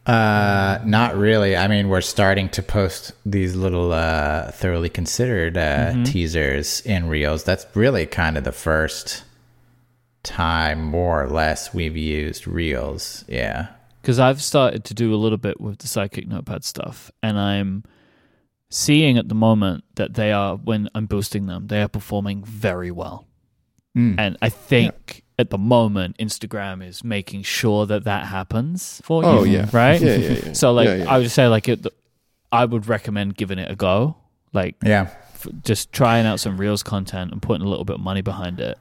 Uh, not really. I mean, we're starting to post these little uh, thoroughly considered uh, teasers in reels. That's really kind of the first time, more or less, we've used reels. Yeah. because I've started to do a little bit with the Psychic Notepad stuff, and I'm seeing at the moment that they are when I'm boosting them, they are performing very well. Mm. And I think at the moment, Instagram is making sure that that happens for oh, you. Oh, yeah. right. Yeah, yeah, yeah. So like, Yeah, yeah. I would say like it, I would recommend giving it a go. Like Yeah. f- just trying out some Reels content and putting a little bit of money behind it.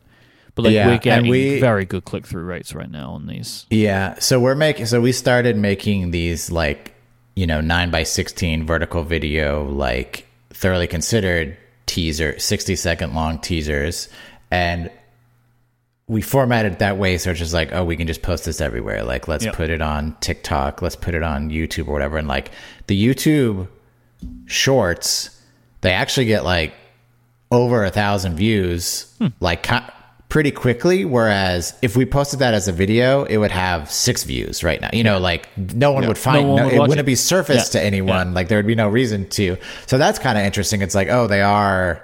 But like Yeah, we're getting we- very good click through rates right now on these. Yeah. So we're making, so we started making these like, you know, 9 by 16 vertical video, like thoroughly considered teaser, 60 second long teasers. And we format it that way. So it's just like, oh, we can just post this everywhere. Like, let's Yep. put it on TikTok, let's put it on YouTube or whatever. And like the YouTube shorts, they actually get like over a thousand views, hmm. like ki- pretty quickly. Whereas if we posted that as a video, it would have six views right now. You know, like no one would find, No one no, would it wouldn't it. be surfaced Yeah. to anyone. Like there would be no reason to. So that's kind of interesting. It's like, oh, they are,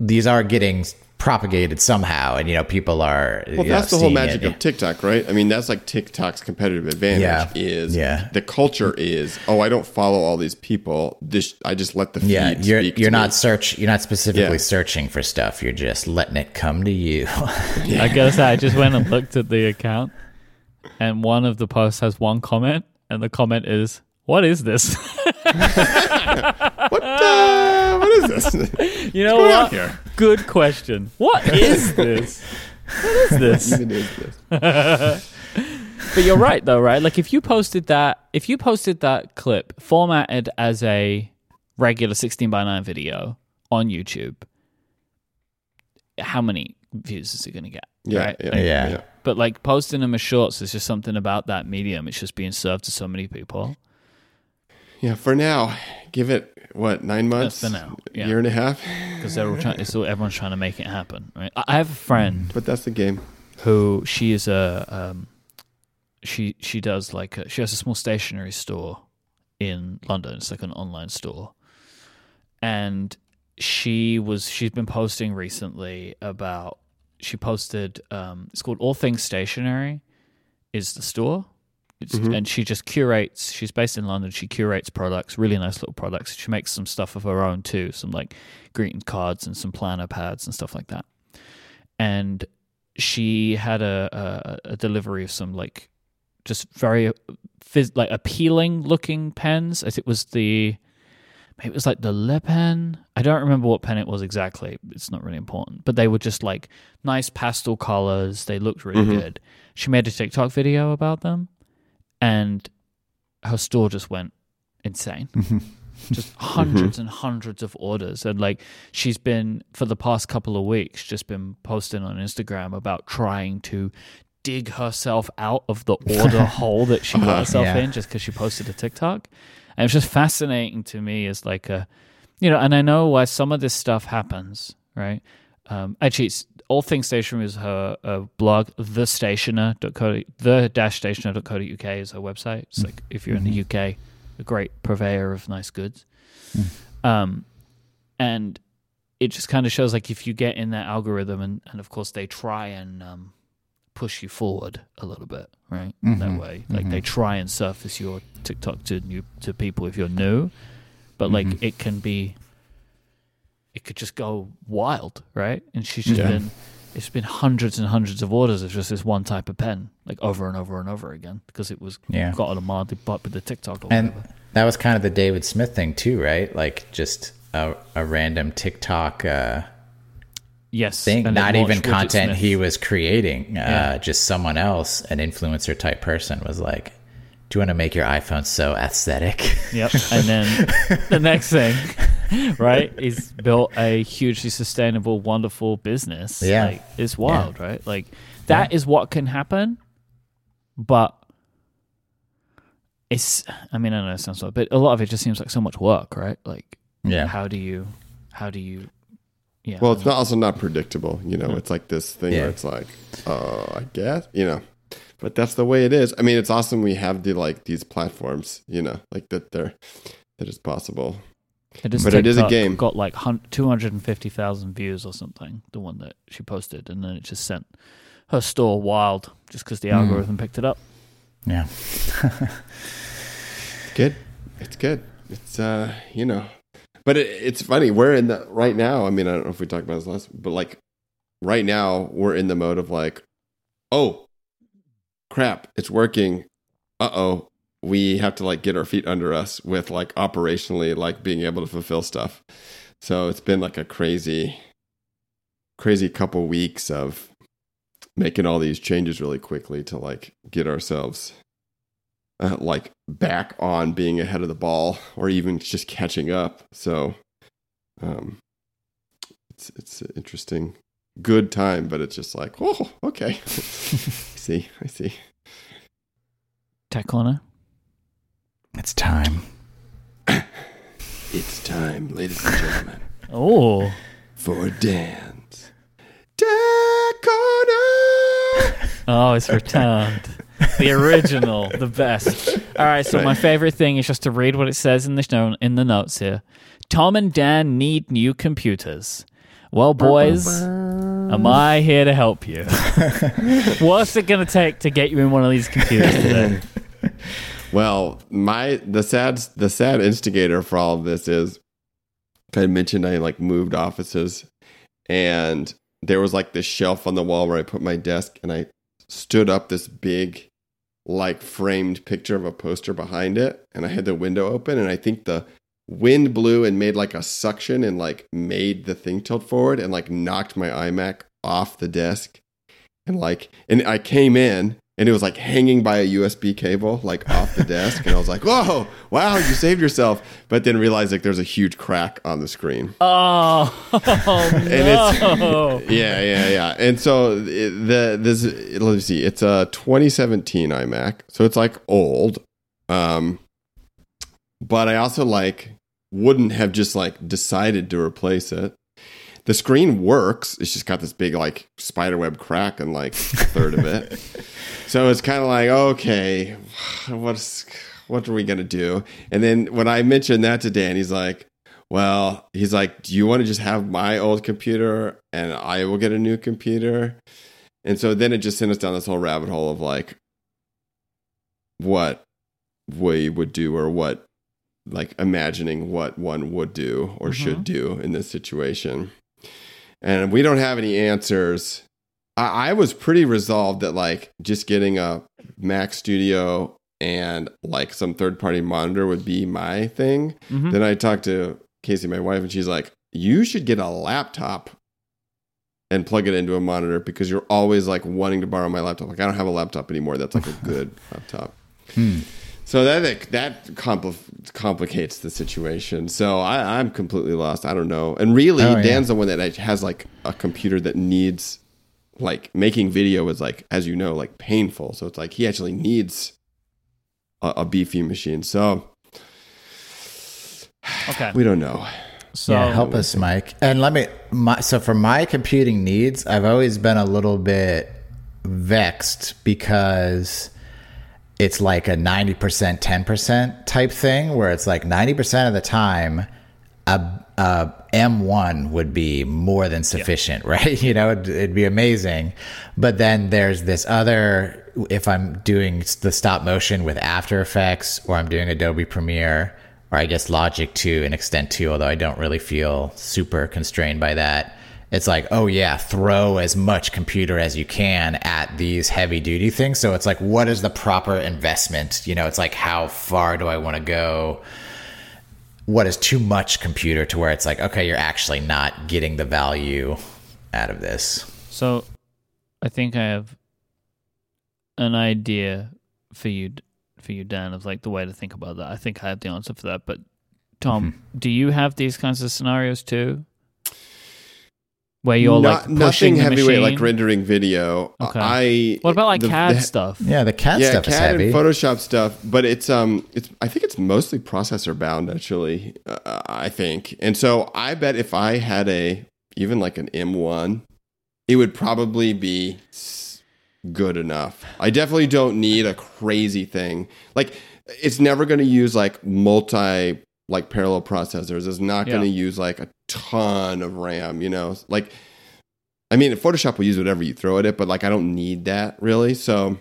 these are getting propagated somehow. And, you know, people are, Well, you know, that's the whole magic it. of TikTok, right? I mean, that's like TikTok's competitive advantage Yeah. is Yeah. the culture is, oh, I don't follow all these people. This I just let the feed Yeah, you're speak you're me. not search you're not specifically Yeah. searching for stuff. You're just letting it come to you. I gotta say, I just went and looked at the account, and one of the posts has one comment, and the comment is, "What is this?" What, uh, what is this? you know going on what? here? Good question. What is this? What is this? Even is this? But you're right, though, right? Like if you posted that, if you posted that clip formatted as a regular 16 by 9 video on YouTube, how many views is it going to get? Yeah, right? yeah, Like, Yeah. yeah. But like posting them as shorts, is just something about that medium. It's just being served to so many people. Yeah, for now, give it what nine months, for now, yeah. year and a half. because they're all trying. It's all, everyone's trying to make it happen, right? I I have a friend But that's the game. who she is a um, she she does like a, she has a small stationery store in London. It's like an online store, and she was she's been posting recently about she posted um it's called All Things Stationery is the store. It's, mm-hmm. And she just curates. She's based in London. She curates products, really nice little products. She makes some stuff of her own too, some like greeting cards and some planner pads and stuff like that. And she had a, a, a delivery of some like just very uh, phys- like appealing looking pens. As it was the maybe it was like the Le Pen. I don't remember what pen it was exactly. It's not really important, but they were just like nice pastel colors. They looked really mm-hmm. good. She made a TikTok video about them, and her store just went insane. Mm-hmm. just 100s mm-hmm. and hundreds of orders. And like she's been for the past couple of weeks just been posting on instagram about trying to dig herself out of the order hole that she got uh-huh. herself yeah. in just because she posted a tiktok. And it's just fascinating to me as like a you know and i know why some of this stuff happens right? Um actually it's all things stationery is her uh, blog the stationer.co the dash stationer.co.uk is her website. It's like if you're in the uk a great purveyor of nice goods. Um and it just kind of shows like if you get in that algorithm and, and of course they try and um, push you forward a little bit right? That way. Like they try and surface your tiktok to new to people if you're new but like it can be it could just go wild right and she's just Yeah. been it's been hundreds and hundreds of orders of just this one type of pen like over and over and over again because it was Yeah. got on a mildly but with the tiktok or And whatever. that was kind of the David Smith thing too, right? Like just a, a random TikTok uh, yes thing, and not even content he was creating. Uh, Yeah. Just someone else, an influencer type person, was like, "Do you want to make your iPhone so aesthetic? Yep. And then the next thing, right, is built a hugely sustainable, wonderful business. Yeah. Like, it's wild, right? Like that is what can happen, but it's I mean, I know it sounds like but a lot of it just seems like so much work, right? Like Yeah. how do you how do you yeah. Well, it's not also not predictable. You know, it's like this thing Yeah. where it's like, uh, I guess, you know, but that's the way it is. I mean, it's awesome we have the like these platforms, you know, like that they're that it's possible. It is but it is a game. Got like two hundred and fifty thousand views or something. The one that she posted, and then it just sent her store wild just because the algorithm picked it up. yeah. Good. It's good. It's uh, you know, but it, it's funny. We're in the right now. I mean, I don't know if we talked about this last, but like right now we're in the mode of like, oh, crap, it's working. Uh oh, we have to like get our feet under us with like operationally like being able to fulfill stuff. So it's been like a crazy, crazy couple weeks of making all these changes really quickly to like get ourselves uh, like back on being ahead of the ball or even just catching up. So um it's it's interesting good time, but it's just like, oh, okay. I see, I see. Tech corner. It's time. It's time, ladies and gentlemen, Oh, for Dan's Tech Corner. oh, it's returned. the original, the best. All right, so my favorite thing is just to read what it says in the show, in the notes here. Tom and Dan need new computers. Well, boys, am I here to help you? What's it going to take to get you in one of these computers today? Well, my the sad the sad instigator for all of this is I mentioned I like moved offices and there was like this shelf on the wall where I put my desk and I stood up this big like framed picture of a poster behind it and I had the window open and I think the wind blew and made like a suction and like made the thing tilt forward and like knocked my iMac off the desk and like and I came in and it was like hanging by a USB cable like off the desk and I was like, "Whoa, wow, you saved yourself." But then realized like there's a huge crack on the screen. Oh, And no. it's yeah, yeah, yeah. And so it, the this let me see. It's a 2017 iMac. So it's like old. Um but I also like wouldn't have just like decided to replace it. The screen works. It's just got this big like spiderweb crack in like a third of it. So it's kind of like, okay, what's what are we gonna do? And then when I mentioned that to Dan, he's like, well, he's like, do you want to just have my old computer and I will get a new computer? And so then it just sent us down this whole rabbit hole of like what we would do or what like imagining what one would do or should do in this situation. And we don't have any answers. I, I was pretty resolved that like just getting a Mac Studio and like some third party monitor would be my thing. Mhm. Then I talked to Casey, my wife, and she's like, "You should get a laptop and plug it into a monitor because you're always like wanting to borrow my laptop. Like I don't have a laptop anymore. That's like a good laptop." So that that compl- complicates the situation. So I, I'm completely lost. I don't know. And really, Oh, yeah. Dan's the one that has like a computer that needs like making video is like, as you know, like painful. So it's like he actually needs a, a beefy machine. So Okay. we don't know. So yeah, help us, Mike. And let me. My, so for my computing needs, I've always been a little bit vexed because it's like a ninety percent, ten percent type thing, where it's like ninety percent of the time, a, a M1 would be more than sufficient, right? You know, it'd, it'd be amazing. But then there's this other. If I'm doing the stop motion with After Effects, or I'm doing Adobe Premiere, or I guess Logic 2 an Extent too, although I don't really feel super constrained by that. It's like, oh yeah, throw as much computer as you can at these heavy duty things. So it's like, what is the proper investment? You know, it's like, how far do I want to go? What is too much computer to where it's like, okay, you're actually not getting the value out of this? So, I think I have an idea for you, for you, Dan, of like the way to think about that. I think I have the answer for that. But Tom, Mm-hmm. do you have these kinds of scenarios too, where you're Not- like pushing nothing the heavyweight machine? like rendering video. Okay. I what about like the- CAD the- stuff? Yeah, the CAD yeah, stuff is heavy. and Photoshop stuff, but it's um, it's I think it's mostly processor bound actually. Uh, I think, and so I bet if I had a even like an M1, it would probably be good enough. I definitely don't need a crazy thing. Like it's never going to use like multi like parallel processors. is not going Yeah. to use like a ton of RAM. You know, like. I mean, Photoshop will use whatever you throw at it, but like I don't need that really. So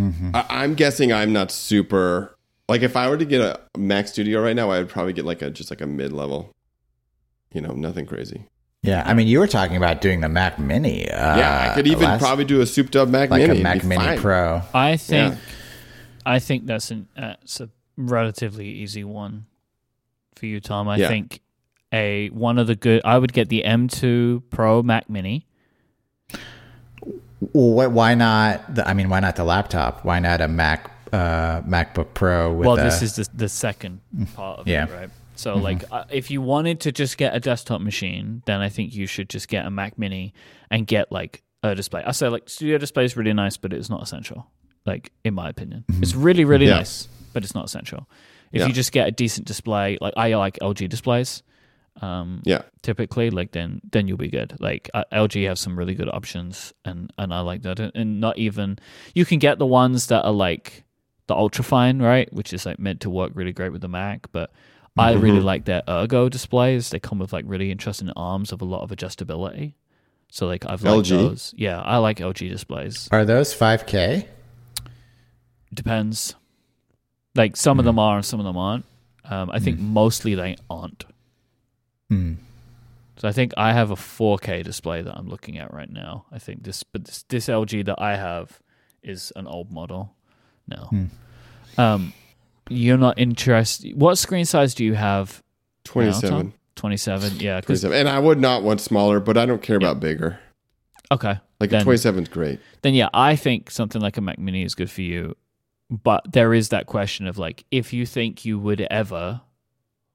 Mhm. I, I'm guessing I'm not super. Like if I were to get a Mac Studio right now, I would probably get like a just like a mid level. You know, nothing crazy. Yeah, I mean, you were talking about doing the Mac Mini. Uh, yeah, I could even last- probably do a souped up Mac like Mini. a Mac Mini fine. Pro. I think, Yeah. I think that's an that's a relatively easy one for you, Tom. I Yeah. think a one of the good. I would get the M2 Pro Mac Mini. Well, why not? The, I mean, why not the laptop? Why not a Mac uh, MacBook Pro? With well, a, this is the the second part of Yeah. it, right? So, like, uh, if you wanted to just get a desktop machine, then I think you should just get a Mac Mini and get like a display. I say like Studio Display is really nice, but it's not essential. Like, in my opinion, it's really really Yeah. nice, but it's not essential. If Yeah. you just get a decent display, like I like LG displays, um, Yeah. typically, like then then you'll be good. Like uh, LG have some really good options, and and I like that. And not even you can get the ones that are like the ultra fine, right? Which is like meant to work really great with the Mac, but I really Mhm. like their Ergo displays. They come with like really interesting arms of a lot of adjustability. So like I've liked LG? those. Yeah, I like LG displays. Are those 5K? Depends. Like some of them are and some of them aren't. Um, I think mostly they aren't. Hmm. So I think I have a 4K display that I'm looking at right now. I think this, but this, this LG that I have is an old model. No. Um, you're not interested. What screen size do you have? now, 27. 27. Yeah. 'cause- 27. And I would not want smaller, but I don't care about bigger. okay. Like Then- a 27 is great. Then yeah, I think something like a Mac Mini is good for you. But there is that question of like, if you think you would ever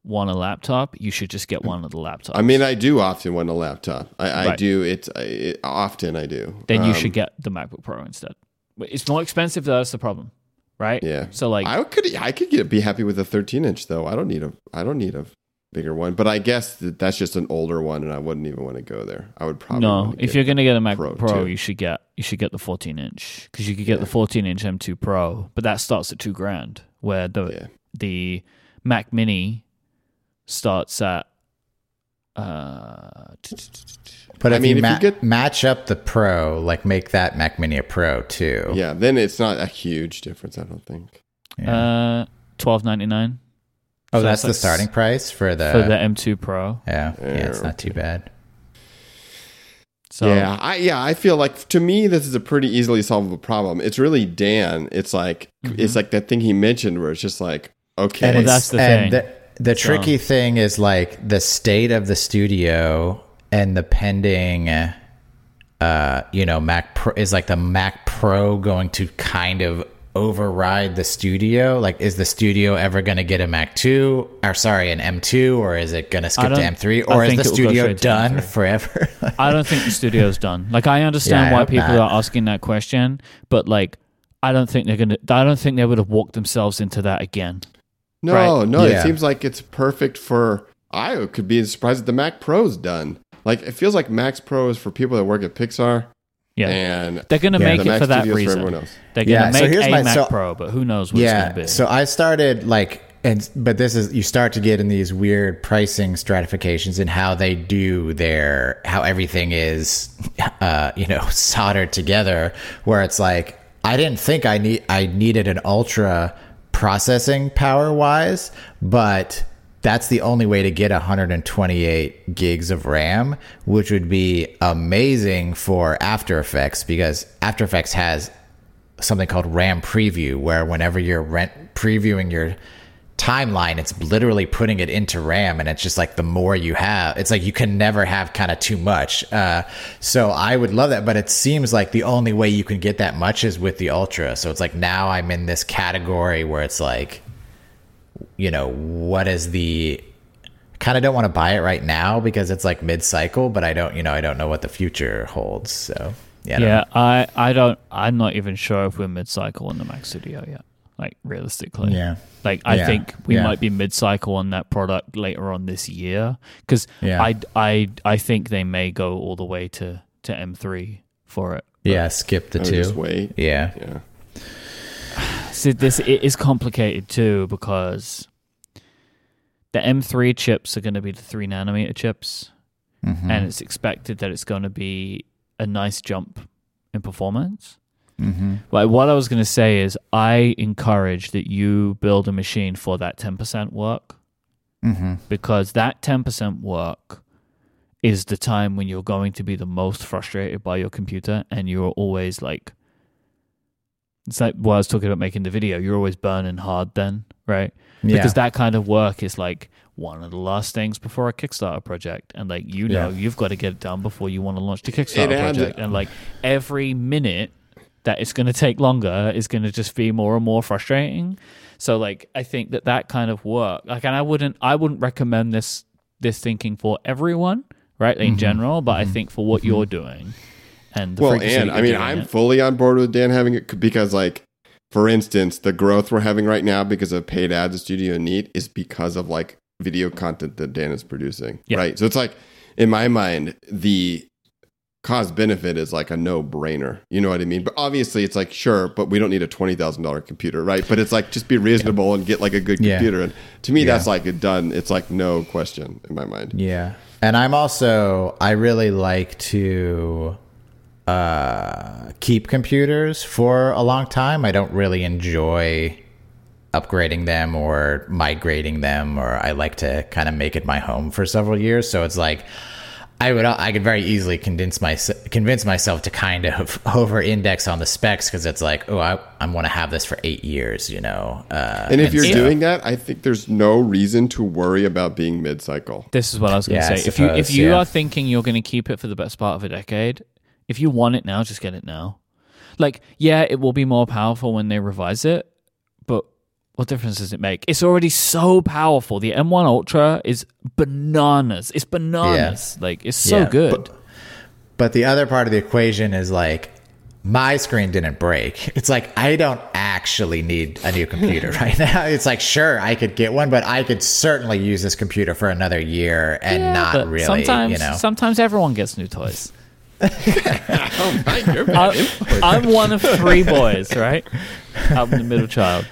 want a laptop, you should just get one of the laptops. I mean, I do often want a laptop. I, I do. It's I, it, often I do. then you Um, should get the MacBook Pro instead. But It's more expensive. though, That's the problem, right? Yeah. So like, I could I could get be happy with a 13 inch though. I don't need a I don't need a bigger one. But I guess that that's just an older one, and I wouldn't even want to go there. I would probably no, if you're gonna get a Mac Pro, Pro, you should get you should get the 14 inch because you could get Yeah. the 14 inch M2 Pro, but that starts at two grand. Where the yeah the Mac Mini starts at. Uh, But I if mean, you, if you ma- get- match up the Pro, like make that Mac Mini a Pro too. Yeah, then it's not a huge difference, I don't think. Yeah. uh, twelve ninety nine oh, so that's the like starting price for the. for the M2 Pro. yeah, yeah, it's Yeah, not too bad. So yeah, I yeah, I feel like to me this is a pretty easily solvable problem. It's really Dan. It's like it's like that thing he mentioned where it's just like okay, And Well, that's the and thing. The, the So- tricky thing is like the state of the studio and the pending, uh, you know, Mac Pro is like the Mac Pro going to kind of override the studio? Like, is the studio ever going to get a Mac two or sorry, an M two, or is it going to skip to M three, or is the it will go studio done forever? I don't think the studio's done. Like I understand Yeah, I why hope people not. are asking that question, but like I don't think they're gonna. I don't think they would have walked themselves into that again. no, right. no, Yeah. it seems like it's perfect for. I could be surprised that the Mac Pro's done. Like it feels like Mac Pro is for people that work at Pixar, Yeah, and they're gonna Yeah. make it Mac for that Studio's reason. everyone else. They're gonna Yeah, so make here's a my- Mac so- Pro, but who knows what it's gonna be. So I started like, and but this is you start to get in these weird pricing stratifications and how they do their how everything is, uh, you know, soldered together. Where it's like I didn't think I need I needed an ultra processing power wise, but that's the only way to get 128 gigs of RAM, which would be amazing for After Effects because After Effects has something called RAM preview, where whenever you're rent previewing your timeline, it's literally putting it into RAM, and it's just like the more you have, it's like you can never have kind of too much. Uh, so I would love that, but it seems like the only way you can get that much is with the Ultra. So it's like now I'm in this category where it's like, you know, what is the kind of don't want to buy it right now because it's like mid cycle, but I don't, you know, I don't know what the future holds. So yeah, I yeah, know. I, I don't. I'm not even sure if we're mid cycle in the Mac Studio yet. Like realistically, yeah. Like I Yeah, think we yeah. might be mid-cycle on that product later on this year because Yeah. I, I I think they may go all the way to to M3 for it. Yeah, skip the I two. just wait. Yeah. Yeah. This it is complicated too because the M3 chips are going to be the three nanometer chips, Mhm. and it's expected that it's going to be a nice jump in performance. Mhm. Like what I was going to say is, I encourage that you build a machine for that ten percent work. Mhm. because that 10% work is the time when you're going to be the most frustrated by your computer and you're always like it's like what I was talking about making the video. You're always burning hard then right? Yeah. because that kind of work is like one of the last things before a Kickstarter project. And like you know Yeah. you've got to get it done before you want to launch the Kickstarter It adds- project. And like every minute that it's going to take longer is going to just be more and more frustrating. So like I think that that kind of work like and I wouldn't I wouldn't recommend this this thinking for everyone right in mm-hmm. general but I mm-hmm. think for what you're mm-hmm. doing and Well, and I mean, I'm it. fully on board with Dan having it because, like, for instance, the growth we're having right now because of paid ads at Studio Neat is because of like video content that Dan is producing. Yeah. Right. So it's like, in my mind, the cost benefit is like a no brainer. You know what I mean? But obviously, it's like, sure, but we don't need a $20,000 computer. Right. But it's like, just be reasonable and get like a good Yeah. computer. And to me, Yeah. that's like a done. It's like no question in my mind. Yeah. And I'm also I really like to uh keep computers for a long time. I don't really enjoy upgrading them or migrating them or I like to kind of make it my home for several years. So it's like I would I could very easily convince my convince myself to kind of over index on the specs because it's like oh I I want to have this for eight years you know uh, And if you're so- doing that, I think there's no reason to worry about being mid cycle. This is what I was going to Yeah, I say. if you if you yeah. are thinking you're going to keep it for the best part of a decade, if you want it now, just get it now. Like, yeah, it will be more powerful when they revise it, but what difference does it make? It's already so powerful. The M1 Ultra is bananas. It's bananas. Like, it's so Yeah, good. But the other part of the equation is like my screen didn't break. It's like I don't actually need a new computer right now. It's like sure I could get one, but I could certainly use this computer for another year and Yeah, not really, sometimes, you know. sometimes everyone gets new toys. Oh, my, you're. I, I'm one of three boys, right? I'm the middle child.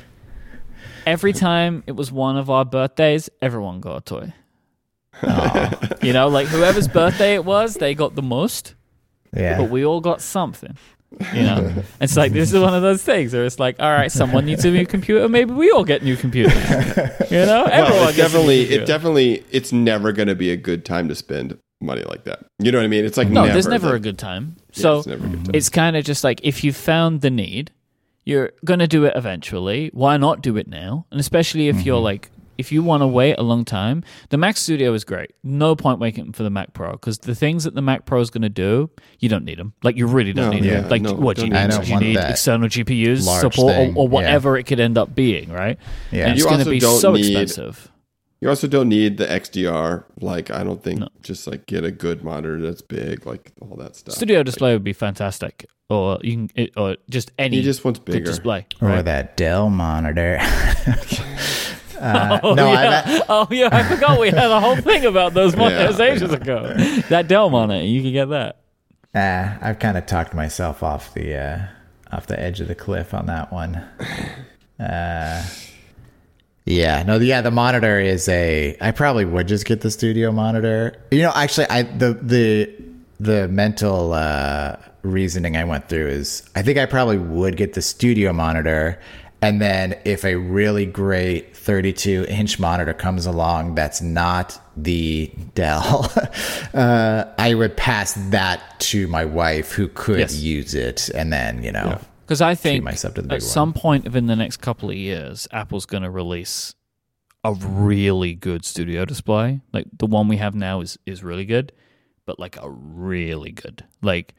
Every time it was one of our birthdays, everyone got a toy. You know, like whoever's birthday it was, they got the most, Yeah. but we all got something. You know, it's like this is one of those things where it's like, all right, someone needs a new computer, maybe we all get new computers. You know, everyone well, it gets a new definitely, it definitely, it's never going to be a good time to spend money like that. You know what I mean? It's like no, never, there's never a good time. yeah, So it's good time. it's kind of just like if you found the need, you're gonna do it eventually. Why not do it now? And especially if you're mm-hmm. like, if you want to wait a long time, the Mac Studio is great. No point waiting for the Mac Pro because the things that the Mac Pro is gonna do, you don't need them. Like you really don't No, need yeah, them. Like no, what do you need? need them. I don't you need external GPUs support or, or yeah. whatever it could end up being, right? Yeah. And it's gonna be so expensive. You also don't need the XDR. Like, I don't think No. just like get a good monitor that's big, like all that stuff. Studio display would be fantastic, or you can, it, or just any He just wants bigger. display. Or right? that Dell monitor. uh, Oh, no, yeah. I've, oh yeah, I forgot we had a whole thing about those monitors Yeah, ages ago. That Dell monitor, you can get that. uh, I've kind of talked myself off the uh, off the edge of the cliff on that one. Uh, yeah, no, yeah, the monitor is a. I probably would just get the studio monitor. You know, actually, I the the the mental uh, reasoning I went through is I think I probably would get the studio monitor, and then if a really great 32 inch monitor comes along that's not the Dell, uh, I would pass that to my wife who could Yes. use it, and then you know. Because I think myself to the at big one. some point within the next couple of years, Apple's going to release a really good studio display. Like the one we have now is is really good, but like a really good like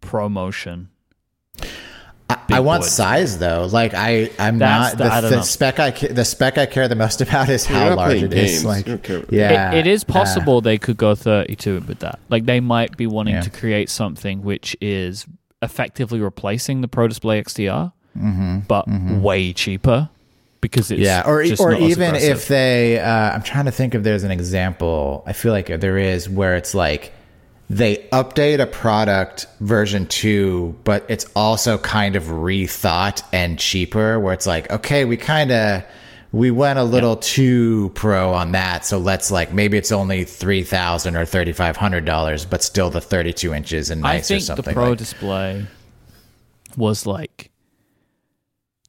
ProMotion. I, I want boy. size though. Like I, I'm That's not the- the, don't the spec. I the spec I care the most about is You're how not large playing it is. games. Like, You yeah, it, it is uh, possible they could go 32 with that. Like they might be wanting Yeah. to create something which is effectively replacing the Pro Display XDR, Mm-hmm. but way cheaper because it's yeah, or just or even aggressive. if they, uh, I'm trying to think if there's an example. I feel like there is where it's like they update a product version two, but it's also kind of rethought and cheaper. Where it's like, okay, we kind of we went a little too pro on that, so let's like maybe it's only three thousand or thirty five hundred dollars, but still the thirty two inches and I nice think or something. the Pro like- Display was like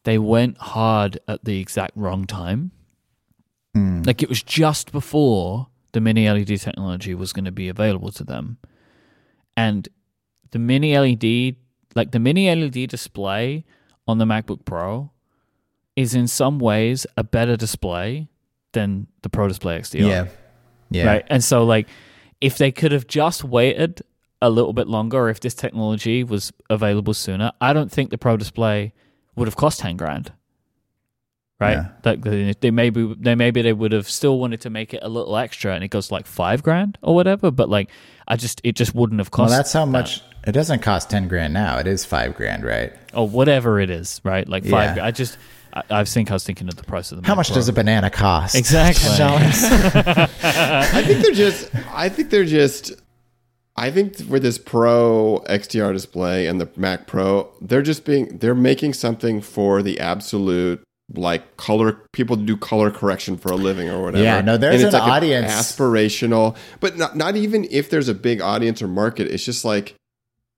they went hard at the exact wrong time. Hmm. Like it was just before the mini LED technology was going to be available to them, and the mini LED, like the mini LED display on the MacBook Pro, is in some ways a better display than the Pro Display XDR yeah, yeah, right? And so, like, if they could have just waited a little bit longer, or if this technology was available sooner, I don't think the Pro Display would have cost ten grand, right? Yeah. Like they, they maybe they maybe they would have still wanted to make it a little extra, and it goes like five grand or whatever. But like, I just it just wouldn't have Well, cost. that's how that. much. It doesn't cost ten grand now. It is five grand, right? or whatever it is, right? Like five. Yeah. I just I, I think I was thinking of the price of the. How Mac much Pro. does a banana cost? Exactly. I think they're just. I think they're just. I think for this Pro XDR display and the Mac Pro, they're just being. They're making something for the absolute like color people do color correction for a living or whatever. Yeah, no, there's And it's an like audience. aspirational, but not not even if there's a big audience or market. It's just like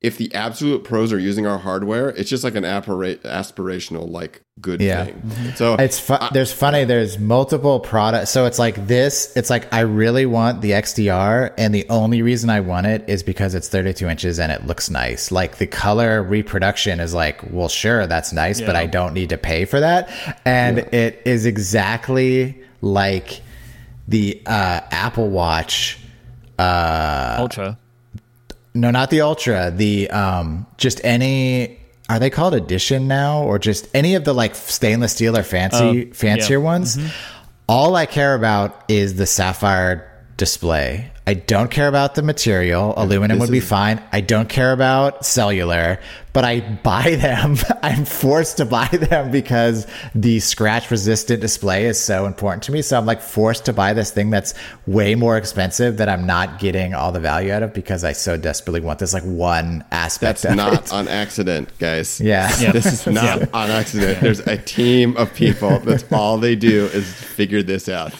if the absolute pros are using our hardware, it's just like an appara- aspirational like good Yeah. thing. So It's fu- there's funny. There's multiple products. So it's like this. It's like I really want the XDR, and the only reason I want it is because it's 32 inches and it looks nice. Like the color reproduction is like, well, sure, that's nice, but I don't need to pay for that. And it is exactly like the uh, Apple Watch. Uh, Ultra. No, not the Ultra. The um, just any. Are they called edition now, or just any of the like stainless steel or fancy Oh, fancier yeah. ones? All I care about is the sapphire display. I don't care about the material. Aluminum this would be is- fine. I don't care about cellular, but but I buy them. I'm forced to buy them because the scratch resistant display is so important to me. So I'm like forced to buy this thing that's way more expensive that I'm not getting all the value out of because I so desperately want this like one aspect That's of not it. on accident, guys. Yeah. Yeah. This is not Yeah. on accident. There's a team of people. That's all they do is figure this out.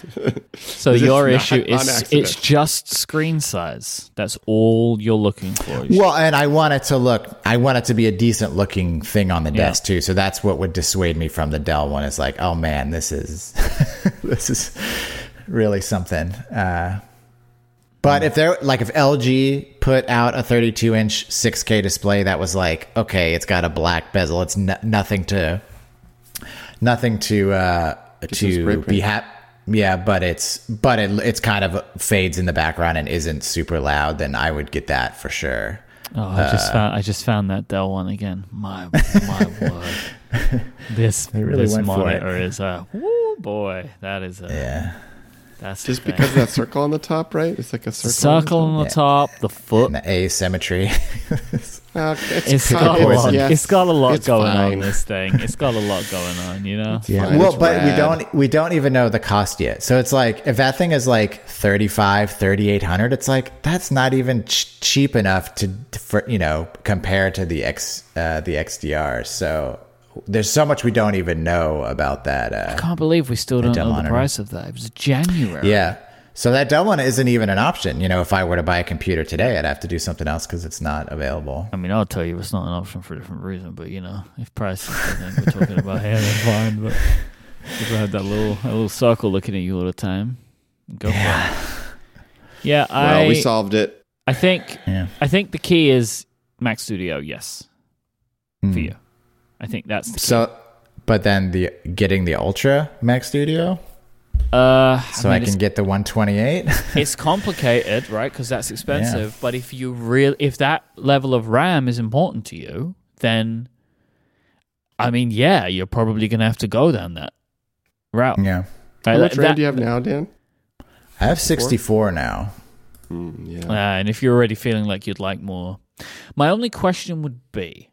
So This your not issue on is accident. it's just screen size. That's all you're looking for. Well, and I want it to look, I want it to be a decent looking thing on the Yeah. desk too. So that's what would dissuade me from the Dell one. Is like, oh man, this is, this is really something. Uh, but if they're like, if LG put out a 32 inch 6K display that was like, okay, it's got a black bezel, it's no, nothing to, nothing to, uh, to be happy. Yeah, but it's but it it's kind of fades in the background and isn't super loud. Then I would get that for sure. Oh, I uh, just found I just found that Dell one again. My my word, this really this went for monitor is a woo boy. That is a Yeah. that's Just because of that circle on the top, right? It's like a circle. circle on the top, the foot. and the asymmetry. Uh, it's It's kind got, a of- lot, yes, it's got a lot it's going fine. on. This thing, it's got a lot going on. You know. yeah. fine, Well, it's but we don't we don't even know the cost yet. So it's like if that thing is like 35, 3800, it's like that's not even ch- cheap enough to for, you know, compare to the X uh, the XDR. So there's so much we don't even know about that uh, I can't believe we still don't Dell know the price of that. It was January. Yeah. So that Dell one isn't even an option. You know, if I were to buy a computer today, I'd have to do something else because it's not available. I mean, I'll tell you, it's not an option for a different reason. But you know, if price is the thing we're talking about here, then fine. But if I had that little that little circle looking at you all the time, go for it. Yeah, I Well, we solved it. I think Yeah. I think the key is Mac Studio. Yes, for Mm. you. I think that's the key. So, but then the getting the Ultra Mac Studio, uh, so I, I, can get the 128. it's, it's complicated, right? Because that's expensive. But if you real if that level of RAM is important to you, then I mean, yeah, you're probably gonna have to go down that route. yeah, Right, How much RAM do you have now, Dan? I have 64 now. Mm, yeah. Uh, and if you're already feeling like you'd like more, my only question would be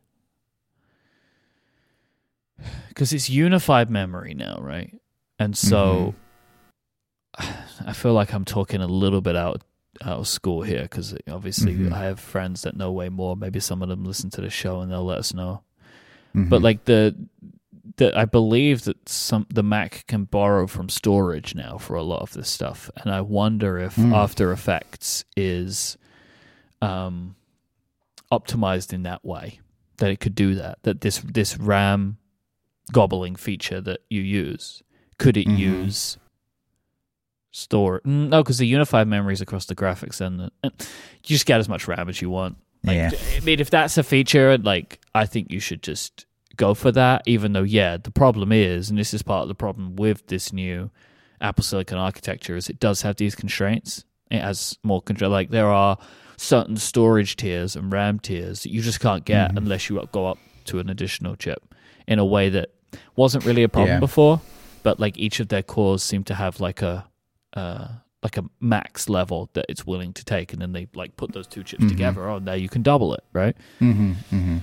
because it's unified memory now, right? And so I feel like I'm talking a little bit out out of school here because obviously Mhm. I have friends that know way more. Maybe some of them listen to the show and they'll let us know. Mhm. But like the the I believe that some the Mac can borrow from storage now for a lot of this stuff, and I wonder if Mm. After Effects is um, optimized in that way that it could do that. That this this RAM gobbling feature that you use could it Mhm. use store? Mm, No, because the unified memories across the graphics and the, you just get as much RAM as you want. Like, yeah, I mean, if that's a feature, like I think you should just go for that. Even though, yeah, the problem is, and this is part of the problem with this new Apple Silicon architecture, is it does have these constraints. It has more control. Like there are certain storage tiers and RAM tiers that you just can't get Mhm. unless you go up to an additional chip in a way that wasn't really a problem Yeah. before. But like each of their cores seem to have like a uh, like a max level that it's willing to take, and then they like put those two chips Mhm. together. Oh, now you can double it, right? mm-hmm, mm-hmm.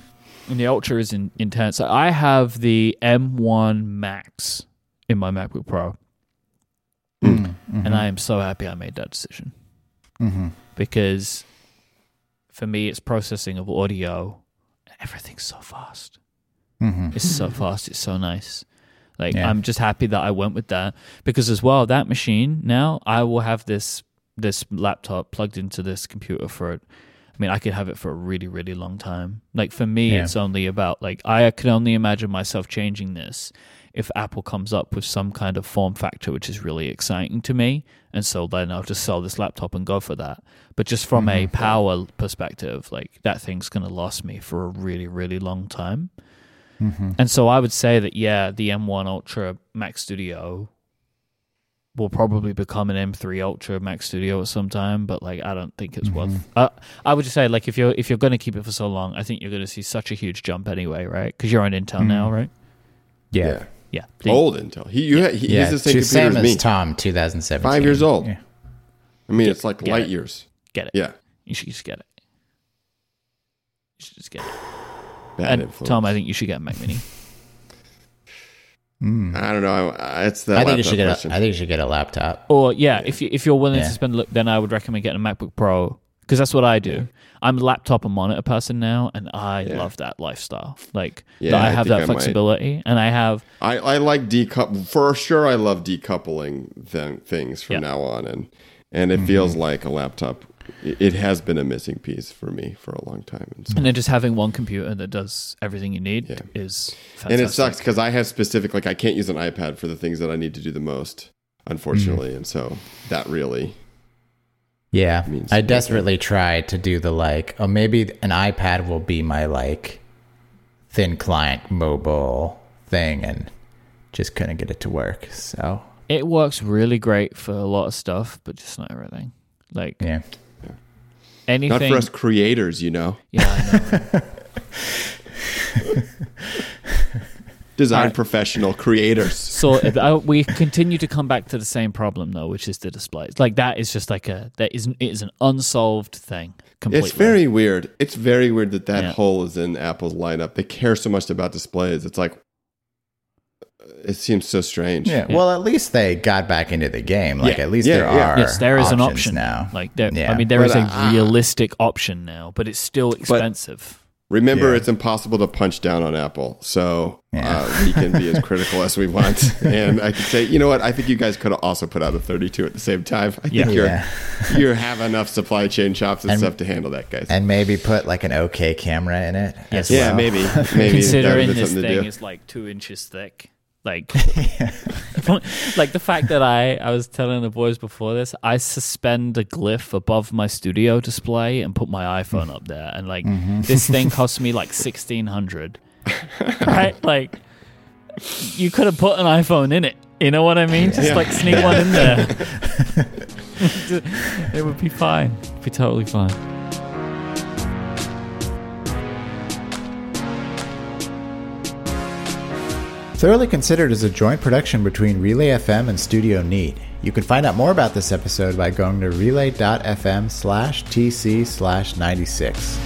And the Ultra is in, intense. I have the M1 Max in my MacBook Pro, Mm-hmm. and I am so happy I made that decision mm-hmm. because for me, it's processing of audio. Everything's so fast. Mm-hmm. It's so fast. It's so nice. Like Yeah. I'm just happy that I went with that because as well that machine now I will have this this laptop plugged into this computer for it. I mean I could have it for a really really long time. Like for me Yeah. it's only about like I can only imagine myself changing this if Apple comes up with some kind of form factor which is really exciting to me and so then I'll just sell this laptop and go for that. But just from a mm-hmm. power perspective like that thing's going to last me for a really really long time. Mm-hmm. And so I would say that yeah, the M1 Ultra Mac Studio will probably become an M3 Ultra Mac Studio at some time, but like I don't think it's worth. Uh, I would just say like if you're if you're going to keep it for so long, I think you're going to see such a huge jump anyway, right? Because you're on Intel now, right? Yeah, Yeah. The- Old Intel. He, you, he, yeah. he's the same to- computer same as as me. Tom, 2017. Five years old. Yeah. I mean, it's like light it. years. Get it. Yeah. You should just get it. You should just get it. Bad and influence. Tom, I think you should get a Mac Mini. I don't know. I, it's the I think you should get. question. A, I think you should get a laptop. Or yeah, if you if you're willing Yeah. to spend, look, then I would recommend getting a MacBook Pro because that's what I do. I'm a laptop and monitor person now, and I Yeah. love that lifestyle. Like Yeah, that I I have think that I might. flexibility, and I have I, I like decouple for sure. I love decoupling th- things from Yeah. now on, and and Mm-hmm. it feels like a laptop. It, it has been a missing piece for me for a long time, and, so, and then just having one computer that does everything you need Yeah. is fantastic. and it sucks because I have specific like I can't use an iPad for the things that I need to do the most, unfortunately, Mm-hmm. and so that really Yeah, means I something. desperately tried to do the like. Oh, maybe an iPad will be my like thin client mobile thing, and just couldn't get it to work. So It works really great for a lot of stuff, but just not everything. Like yeah, anything. not for us creators, you know, Yeah, know. design Alright. professional creators. so uh, we continue to come back to the same problem though, which is the displays. Like that is just like a that is it is an unsolved thing. Completely. It's very weird. It's very weird that that Yeah. hole is in Apple's lineup. They care so much about displays. It's like it seems so strange. yeah. Well, at least they got back into the game. Like Yeah, at least yeah, there yeah. are. Yes, there is an option now. Like there, Yeah. I mean, there is But, a uh, realistic option now, but it's still expensive. Remember, Yeah. it's impossible to punch down on Apple, so Yeah. uh, we can be as critical as we want. And I could say, you know what? I think you guys could have also put out a 32 at the same time. I think Yeah. you're Yeah. you have enough supply chain chops and, And- stuff to handle that, guys. and maybe put like an OK camera in it. as yeah, well. maybe, maybe Considering that would be this thing is like two inches thick, like like the fact that I I was telling the boys before this, I suspend a Glif above my studio display and put my iPhone up there, and like mm-hmm. this thing cost me like sixteen hundred, right? Like you could have put an iPhone in it. You know what I mean? Just Yeah. like sneak one in there. it would be fine. It'd be totally fine. Thoroughly Considered is a joint production between Relay FM and Studio Neat. You can find out more about this episode by going to relay.fm slash tc slash 96.